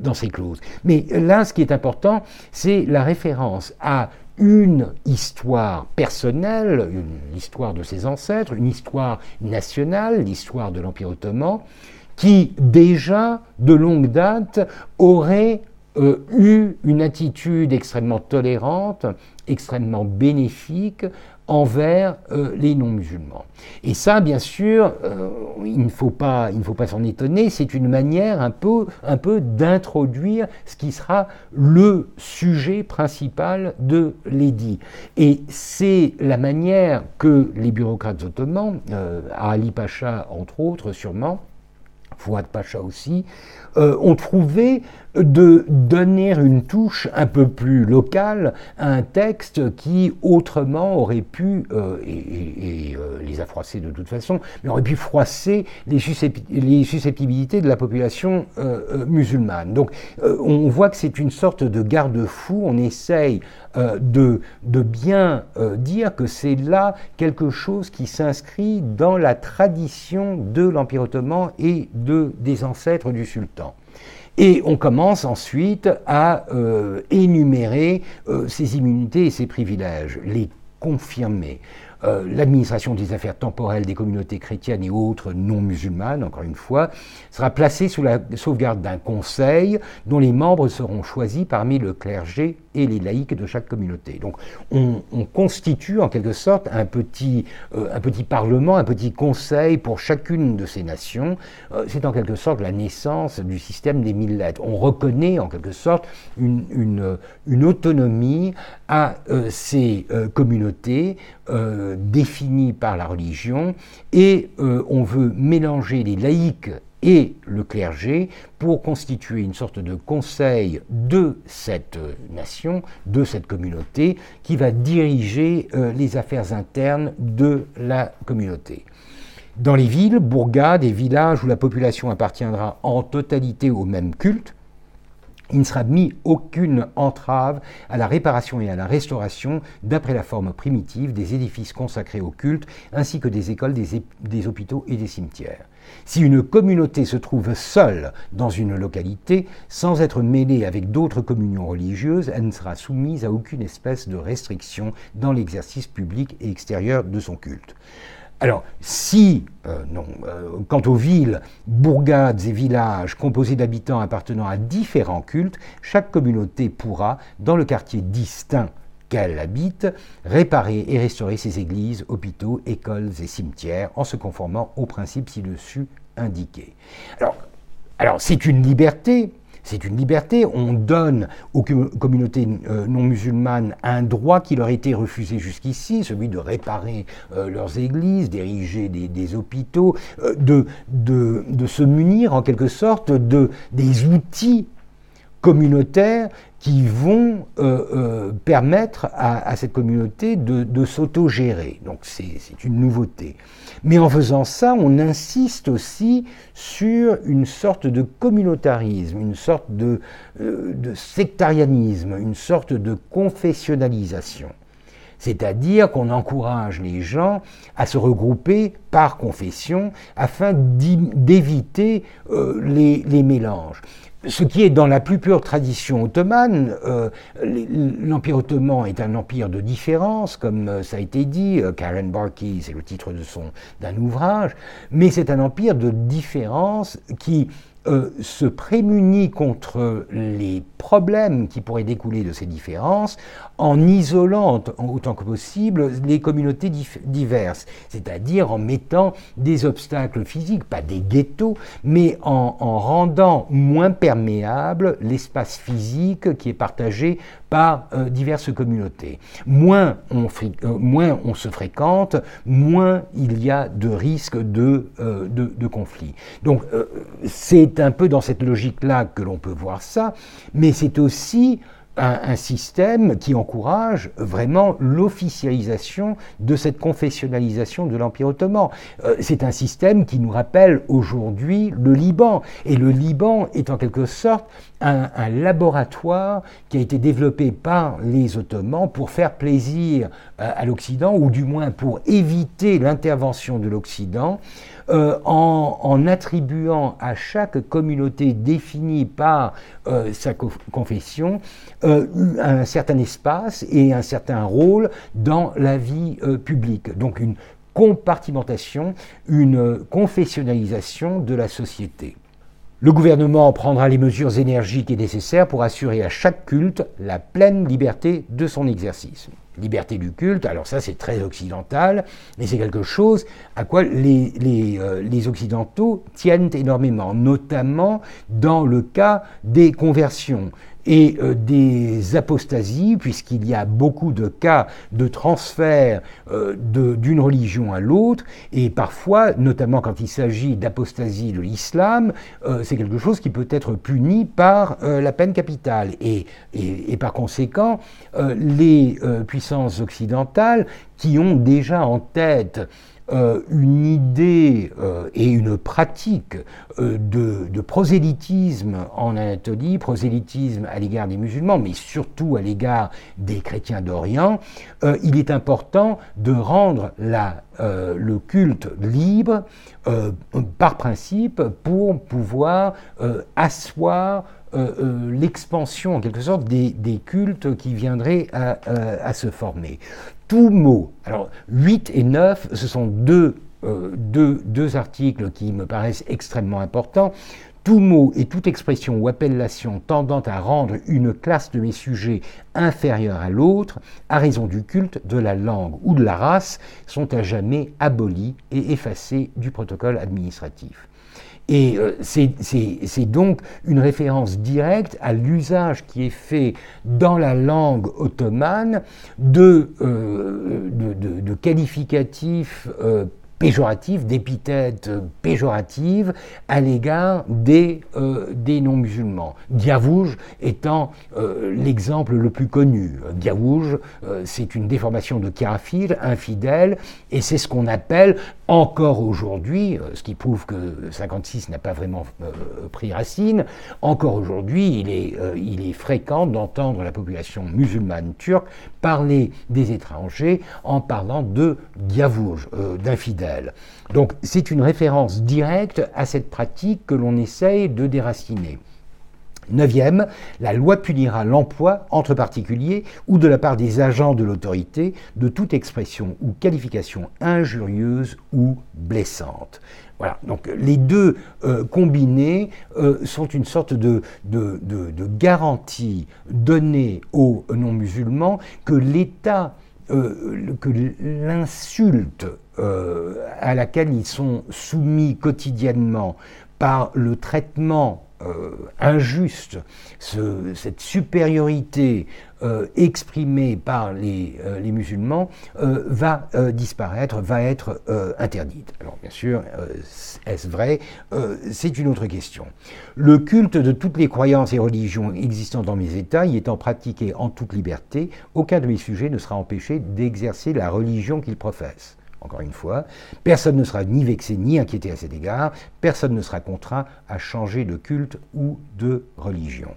dans ces clauses. Mais là, ce qui est important, c'est la référence à une histoire personnelle, une histoire de ses ancêtres, une histoire nationale, l'histoire de l'Empire ottoman, qui déjà, de longue date, aurait euh, eu une attitude extrêmement tolérante, extrêmement bénéfique envers euh, les non-musulmans. Et ça, bien sûr, euh, il ne faut pas, pas s'en étonner, c'est une manière un peu, un peu d'introduire ce qui sera le sujet principal de l'édit. Et c'est la manière que les bureaucrates ottomans, Ali Pacha entre autres sûrement, Fouad Pacha aussi, ont trouvé de donner une touche un peu plus locale à un texte qui autrement aurait pu, euh, et, euh, les a froissés de toute façon, mais aurait pu froisser les, susceptibilités de la population euh, musulmane. Donc on voit que c'est une sorte de garde-fou, on essaye de, de, bien dire que c'est là quelque chose qui s'inscrit dans la tradition de l'Empire ottoman et de, des ancêtres du sultan. Et on commence ensuite à euh, énumérer euh, ces immunités et ces privilèges, les confirmer. Euh, l'administration des affaires temporelles des communautés chrétiennes et autres non musulmanes, encore une fois, sera placée sous la sauvegarde d'un conseil dont les membres seront choisis parmi le clergé les laïcs de chaque communauté. Donc on, constitue en quelque sorte un petit, euh, un petit parlement, un petit conseil pour chacune de ces nations. Euh, c'est en quelque sorte la naissance du système des mille lettres. On reconnaît en quelque sorte une, autonomie à ces communautés euh, définie par la religion et euh, on veut mélanger les laïcs et le clergé pour constituer une sorte de conseil de cette nation, de cette communauté, qui va diriger euh, les affaires internes de la communauté. Dans les villes, bourgades et villages où la population appartiendra en totalité au même culte, il ne sera mis aucune entrave à la réparation et à la restauration, d'après la forme primitive, des édifices consacrés au culte, ainsi que des écoles, des, hôpitaux et des cimetières. Si une communauté se trouve seule dans une localité, sans être mêlée avec d'autres communions religieuses, elle ne sera soumise à aucune espèce de restriction dans l'exercice public et extérieur de son culte. Alors, si, euh, non, euh, quant aux villes, bourgades et villages composés d'habitants appartenant à différents cultes, chaque communauté pourra, dans le quartier distinct qu'elle habite, réparer et restaurer ses églises, hôpitaux, écoles et cimetières en se conformant aux principes ci-dessus indiqués. Alors, c'est une liberté, c'est une liberté. On donne aux communautés euh, non musulmanes un droit qui leur été refusé jusqu'ici, celui de réparer euh, leurs églises, d'ériger des, hôpitaux, euh, de, de, se munir en quelque sorte de, des outils communautaires qui vont euh, euh, permettre à, cette communauté de, s'autogérer. Donc c'est une nouveauté. Mais en faisant ça, on insiste aussi sur une sorte de communautarisme, une sorte de, euh, sectarianisme, une sorte de confessionnalisation. C'est-à-dire qu'on encourage les gens à se regrouper par confession afin d'éviter les mélanges ce qui est dans la plus pure tradition ottomane, euh, l'Empire ottoman est un empire de différence, comme euh, ça a été dit, euh, Karen Barkey, c'est le titre d'un ouvrage, mais c'est un empire de différence qui euh, se prémunit contre les problèmes qui pourraient découler de ces différences en isolant autant que possible les communautés diverses, c'est-à-dire en mettant des obstacles physiques, pas des ghettos, mais en, rendant moins perméable l'espace physique qui est partagé par euh, diverses communautés. Moins on, euh, moins on, se fréquente, moins il y a de risques de, de, de conflits. Donc c'est un peu dans cette logique-là que l'on peut voir ça, mais c'est aussi un, système qui encourage vraiment l'officialisation de cette confessionnalisation de l'Empire ottoman. Euh, c'est un système qui nous rappelle aujourd'hui le Liban. Et le Liban est en quelque sorte un, laboratoire qui a été développé par les Ottomans pour faire plaisir euh, à l'Occident, ou du moins pour éviter l'intervention de l'Occident. Euh, en, attribuant à chaque communauté définie par euh, sa confession euh, un certain espace et un certain rôle dans la vie publique. Donc une compartimentation, une confessionnalisation de la société. Le gouvernement prendra les mesures énergiques et nécessaires pour assurer à chaque culte la pleine liberté de son exercice liberté du culte, alors ça c'est très occidental, mais c'est quelque chose à quoi les, euh, Occidentaux tiennent énormément, notamment dans le cas des conversions et euh, des apostasies, puisqu'il y a beaucoup de cas de transfert euh, d'une religion à l'autre, et parfois, notamment quand il s'agit d'apostasie de l'islam, euh, c'est quelque chose qui peut être puni par la peine capitale. Et, et, et par conséquent, les puissances occidentales qui ont déjà en tête euh, une idée euh, et une pratique euh, de, prosélytisme en Anatolie, prosélytisme à l'égard des musulmans, mais surtout à l'égard des chrétiens d'Orient, il est important de rendre le culte libre par principe pour pouvoir asseoir l'expansion en quelque sorte des, cultes qui viendraient à se former tout mot. Alors 8 et 9, ce sont deux, euh, deux, deux articles qui me paraissent extrêmement importants. Tout mot et toute expression ou appellation tendant à rendre une classe de mes sujets inférieure à l'autre, à raison du culte, de la langue ou de la race, sont à jamais abolis et effacés du protocole administratif. Et euh, c'est donc une référence directe à l'usage qui est fait dans la langue ottomane de, euh, qualificatifs euh, péjorative, d'épithètes péjoratives à l'égard des, non-musulmans. Diavouj étant l'exemple le plus connu. Diavouj, c'est une déformation de kafir, infidèle, et c'est ce qu'on appelle encore aujourd'hui, ce qui prouve que 56 n'a pas vraiment pris racine, encore aujourd'hui, il, est il est fréquent d'entendre la population musulmane turque parler des étrangers en parlant de Diavouj, d'infidèle. Donc c'est une référence directe à cette pratique que l'on essaye de déraciner. Neuvième, la loi punira l'emploi entre particuliers ou de la part des agents de l'autorité de toute expression ou qualification injurieuse ou blessante. Voilà, donc les deux euh, combinés euh, sont une sorte de, garantie donnée aux non-musulmans que l'État, euh, que l'insulte à laquelle ils sont soumis quotidiennement par le traitement euh, injuste, cette supériorité exprimée par les, les musulmans va disparaître, va être interdite. Alors bien sûr, est-ce vrai? C'est une autre question. Le culte de toutes les croyances et religions existantes dans mes États y étant pratiqué en toute liberté, aucun de mes sujets ne sera empêché d'exercer la religion qu'il professe. Encore une fois, personne ne sera ni vexé ni inquiété à cet égard, personne ne sera contraint à changer de culte ou de religion.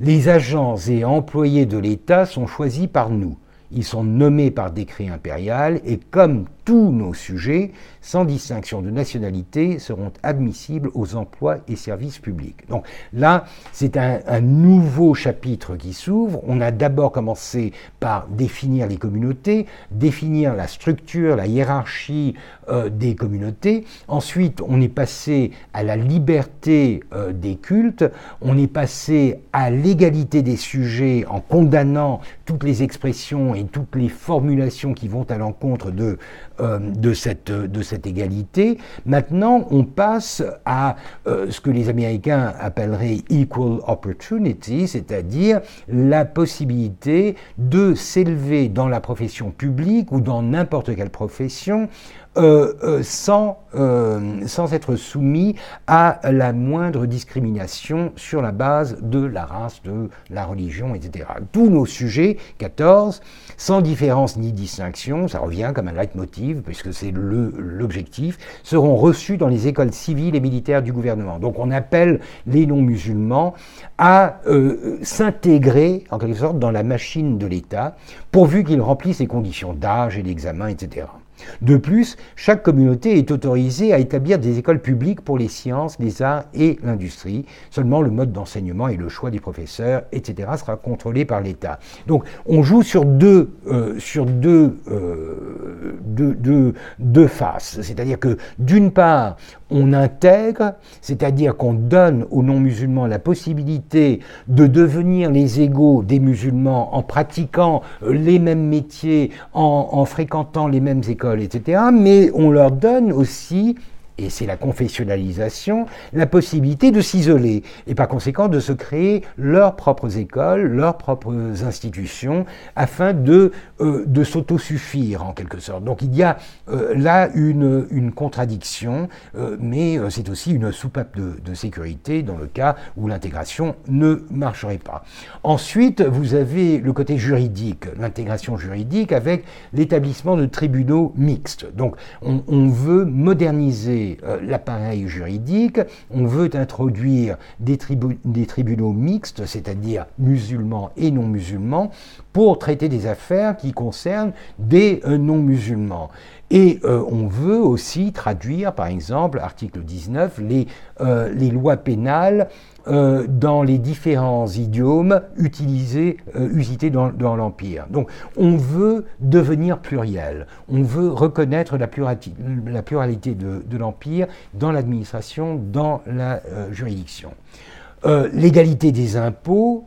Les agents et employés de l'État sont choisis par nous. Ils sont nommés par décret impérial et comme tous nos sujets, sans distinction de nationalité, seront admissibles aux emplois et services publics. Donc là, c'est un, nouveau chapitre qui s'ouvre. On a d'abord commencé par définir les communautés, définir la structure, la hiérarchie euh, des communautés. Ensuite, on est passé à la liberté euh, des cultes. On est passé à l'égalité des sujets en condamnant toutes les expressions et toutes les formulations qui vont à l'encontre de euh, de, cette, de cette égalité. Maintenant, on passe à ce que les Américains appelleraient equal opportunity, c'est-à-dire la possibilité de s'élever dans la profession publique ou dans n'importe quelle profession euh, euh, sans, euh, sans être soumis à la moindre discrimination sur la base de la race, de la religion, etc. Tous nos sujets, 14, sans différence ni distinction, ça revient comme un leitmotiv, puisque c'est l'objectif, seront reçus dans les écoles civiles et militaires du gouvernement. Donc on appelle les non-musulmans à s'intégrer, en quelque sorte, dans la machine de l'État, pourvu qu'ils remplissent les conditions d'âge et d'examen, etc. De plus, chaque communauté est autorisée à établir des écoles publiques pour les sciences, les arts et l'industrie. Seulement le mode d'enseignement et le choix des professeurs, etc., sera contrôlé par l'État. Donc on joue sur deux, euh, euh, deux faces. C'est-à-dire que d'une part, on intègre, c'est-à-dire qu'on donne aux non-musulmans la possibilité de devenir les égaux des musulmans en pratiquant euh, les mêmes métiers, en fréquentant les mêmes écoles, etc. Mais on leur donne aussi et c'est la confessionnalisation, la possibilité de s'isoler et par conséquent de se créer leurs propres écoles, leurs propres institutions afin de, euh, de s'autosuffire en quelque sorte. Donc il y a euh, là une, une contradiction, euh, mais c'est aussi une soupape de, sécurité dans le cas où l'intégration ne marcherait pas. Ensuite, vous avez le côté juridique, l'intégration juridique avec l'établissement de tribunaux mixtes. Donc on, on veut moderniser euh, l'appareil juridique, on veut introduire des, tribunaux mixtes, c'est-à-dire musulmans et non musulmans, pour traiter des affaires qui concernent des euh, non-musulmans. Et euh, on veut aussi traduire, par exemple, article 19, les, les lois pénales euh, dans les différents idiomes utilisés, euh, usités dans, l'Empire. Donc on veut devenir pluriel, on veut reconnaître la pluralité, de, l'Empire dans l'administration, dans la euh, juridiction. L'égalité des impôts,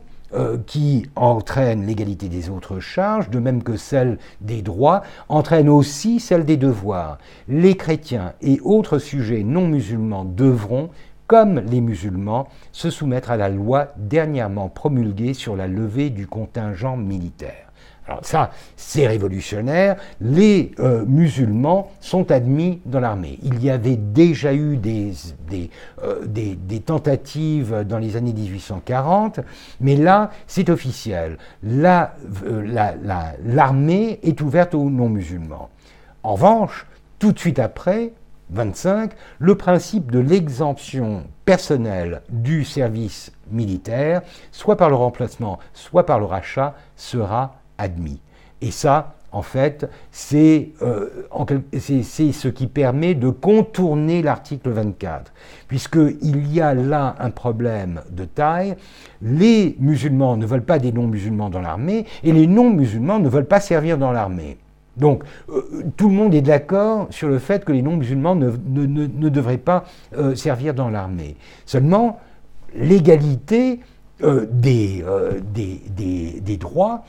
qui entraîne l'égalité des autres charges, de même que celle des droits, entraîne aussi celle des devoirs. Les chrétiens et autres sujets non musulmans devront comme les musulmans, se soumettre à la loi dernièrement promulguée sur la levée du contingent militaire. Alors ça, c'est révolutionnaire. Les euh, musulmans sont admis dans l'armée. Il y avait déjà eu des, euh, tentatives dans les années 1840, mais là, c'est officiel. Euh, l'armée est ouverte aux non-musulmans. En revanche, tout de suite après, 25, le principe de l'exemption personnelle du service militaire, soit par le remplacement, soit par le rachat, sera admis. Et ça, en fait, c'est euh, ce qui permet de contourner l'article 24, puisqu'il y a là un problème de taille. Les musulmans ne veulent pas des non-musulmans dans l'armée, et les non-musulmans ne veulent pas servir dans l'armée. Donc euh, tout le monde est d'accord sur le fait que les non-musulmans ne, devraient pas euh, servir dans l'armée. Seulement, l'égalité euh, des, droits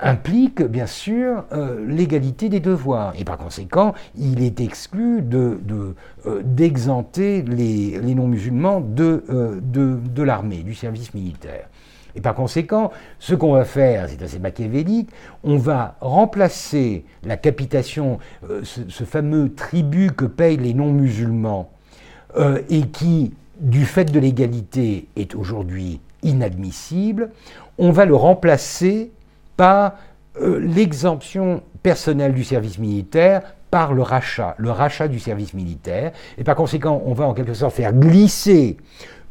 implique bien sûr l'égalité des devoirs. Et par conséquent, il est exclu d'exenter de, les, les non-musulmans de, de l'armée, du service militaire. Et par conséquent, ce qu'on va faire, c'est assez machiavélique, on va remplacer la capitation, euh, ce, fameux tribut que payent les non-musulmans, euh, et qui, du fait de l'égalité, est aujourd'hui inadmissible, on va le remplacer par euh, l'exemption personnelle du service militaire par le rachat, le rachat du service militaire. Et par conséquent, on va en quelque sorte faire glisser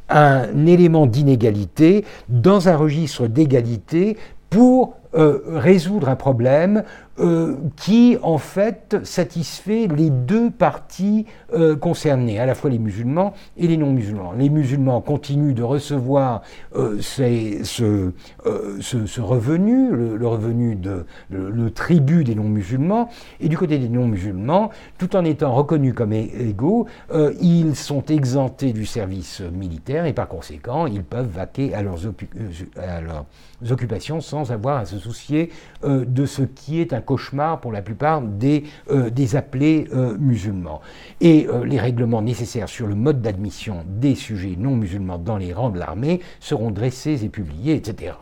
un élément d'inégalité dans un registre d'égalité pour euh, résoudre un problème euh, qui en fait satisfait les deux parties euh, concernées, à la fois les musulmans et les non-musulmans. Les musulmans continuent de recevoir euh, ce, revenu, le, revenu de le, tribut des non-musulmans, et du côté des non-musulmans, tout en étant reconnus comme égaux, ils sont exemptés du service militaire et par conséquent, ils peuvent vaquer à leurs, à leurs occupations sans avoir à se soucier de ce qui est un cauchemar pour la plupart des, euh, appelés euh, musulmans. Et euh, les règlements nécessaires sur le mode d'admission des sujets non musulmans dans les rangs de l'armée seront dressés et publiés, etc.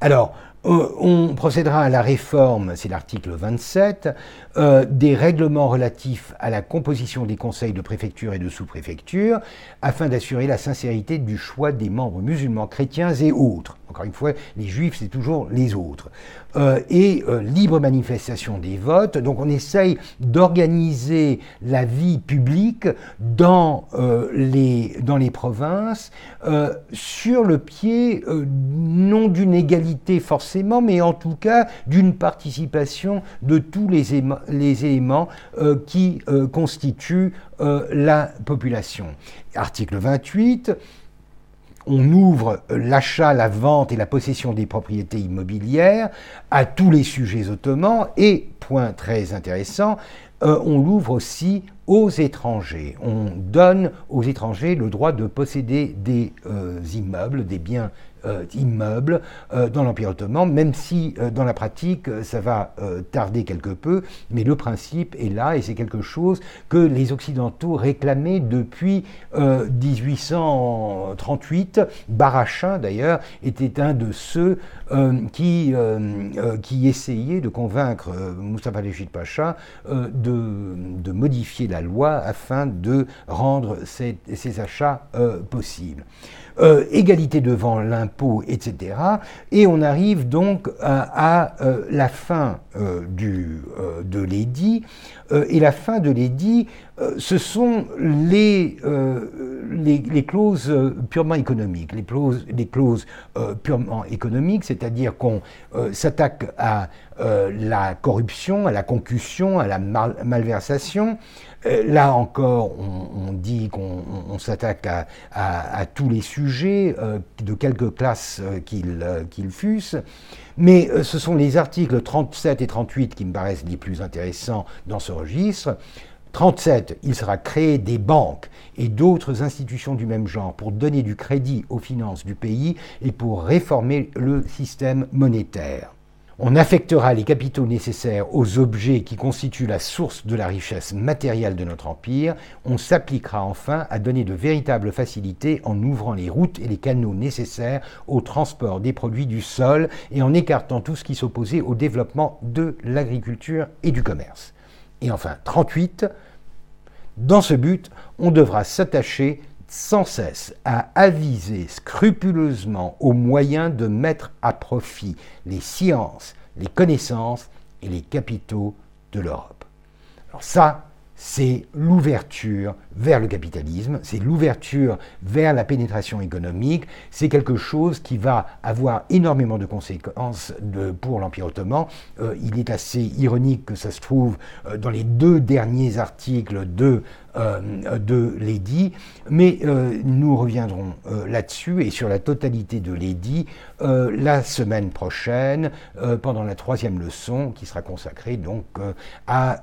Alors, on procédera à la réforme, c'est l'article 27, des règlements relatifs à la composition des conseils de préfecture et de sous-préfecture, afin d'assurer la sincérité du choix des membres musulmans, chrétiens et autres. Encore une fois, les juifs, c'est toujours les autres. Euh, et euh, libre manifestation des votes. Donc on essaye d'organiser la vie publique dans, euh, les, dans les provinces sur le pied non d'une égalité forcément, mais en tout cas d'une participation de tous les, les éléments qui constituent la population. Article 28 on ouvre l'achat, la vente et la possession des propriétés immobilières à tous les sujets ottomans et, point très intéressant, euh, on l'ouvre aussi aux étrangers. On donne aux étrangers le droit de posséder des euh, immeubles, des biens euh, immeubles euh, dans l'Empire ottoman, même si euh, dans la pratique ça va tarder quelque peu, mais le principe est là et c'est quelque chose que les Occidentaux réclamaient depuis 1838. Barachin d'ailleurs était un de ceux qui, qui essayaient de convaincre Mustafa Reshid Pacha de, de, modifier la loi afin de rendre ces achats possibles. Euh, égalité devant l'impôt, etc. Et on arrive donc à, euh, la fin euh, du, de l'édit. et la fin de l'édit, ce sont les, les, clauses purement économiques, les clauses, les clauses purement économiques, c'est-à-dire qu'on s'attaque à la corruption, à la concussion, à la malversation, là encore, on, dit qu'on s'attaque à, tous les sujets, euh, de quelque classe euh, qu'ils fussent, mais ce sont les articles 37 et 38 qui me paraissent les plus intéressants dans ce registre. 37, il sera créé des banques et d'autres institutions du même genre pour donner du crédit aux finances du pays et pour réformer le système monétaire. On affectera les capitaux nécessaires aux objets qui constituent la source de la richesse matérielle de notre empire. On s'appliquera enfin à donner de véritables facilités en ouvrant les routes et les canaux nécessaires au transport des produits du sol et en écartant tout ce qui s'opposait au développement de l'agriculture et du commerce. Et enfin, 38. Dans ce but, on devra s'attacher sans cesse à aviser scrupuleusement aux moyens de mettre à profit les sciences, les connaissances et les capitaux de l'Europe. Alors ça, c'est l'ouverture vers le capitalisme, c'est l'ouverture vers la pénétration économique, c'est quelque chose qui va avoir énormément de conséquences pour l'Empire ottoman. Euh, il est assez ironique que ça se trouve euh, dans les deux derniers articles de euh, de mais euh, nous reviendrons là-dessus et sur la totalité de l'édit la semaine prochaine, pendant la troisième leçon qui sera consacrée donc à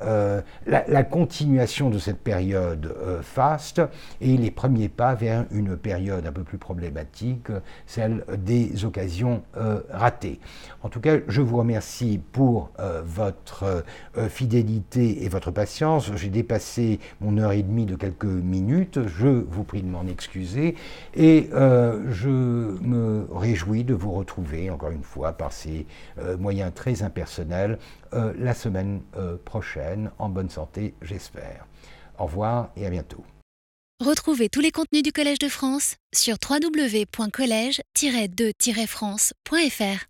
la, continuation de cette période faste et les premiers pas vers une période un peu plus problématique, celle des occasions euh, ratées. En tout cas, je vous remercie pour euh, votre euh, fidélité et votre patience. J'ai dépassé mon heure et demie de quelques minutes. Je vous prie de m'en excuser et je me réjouis de vous retrouver encore une fois par ces moyens très impersonnels la semaine prochaine en bonne santé, j'espère. Au revoir et à bientôt. Retrouvez tous les contenus du Collège de France sur www.colège-2-france.fr.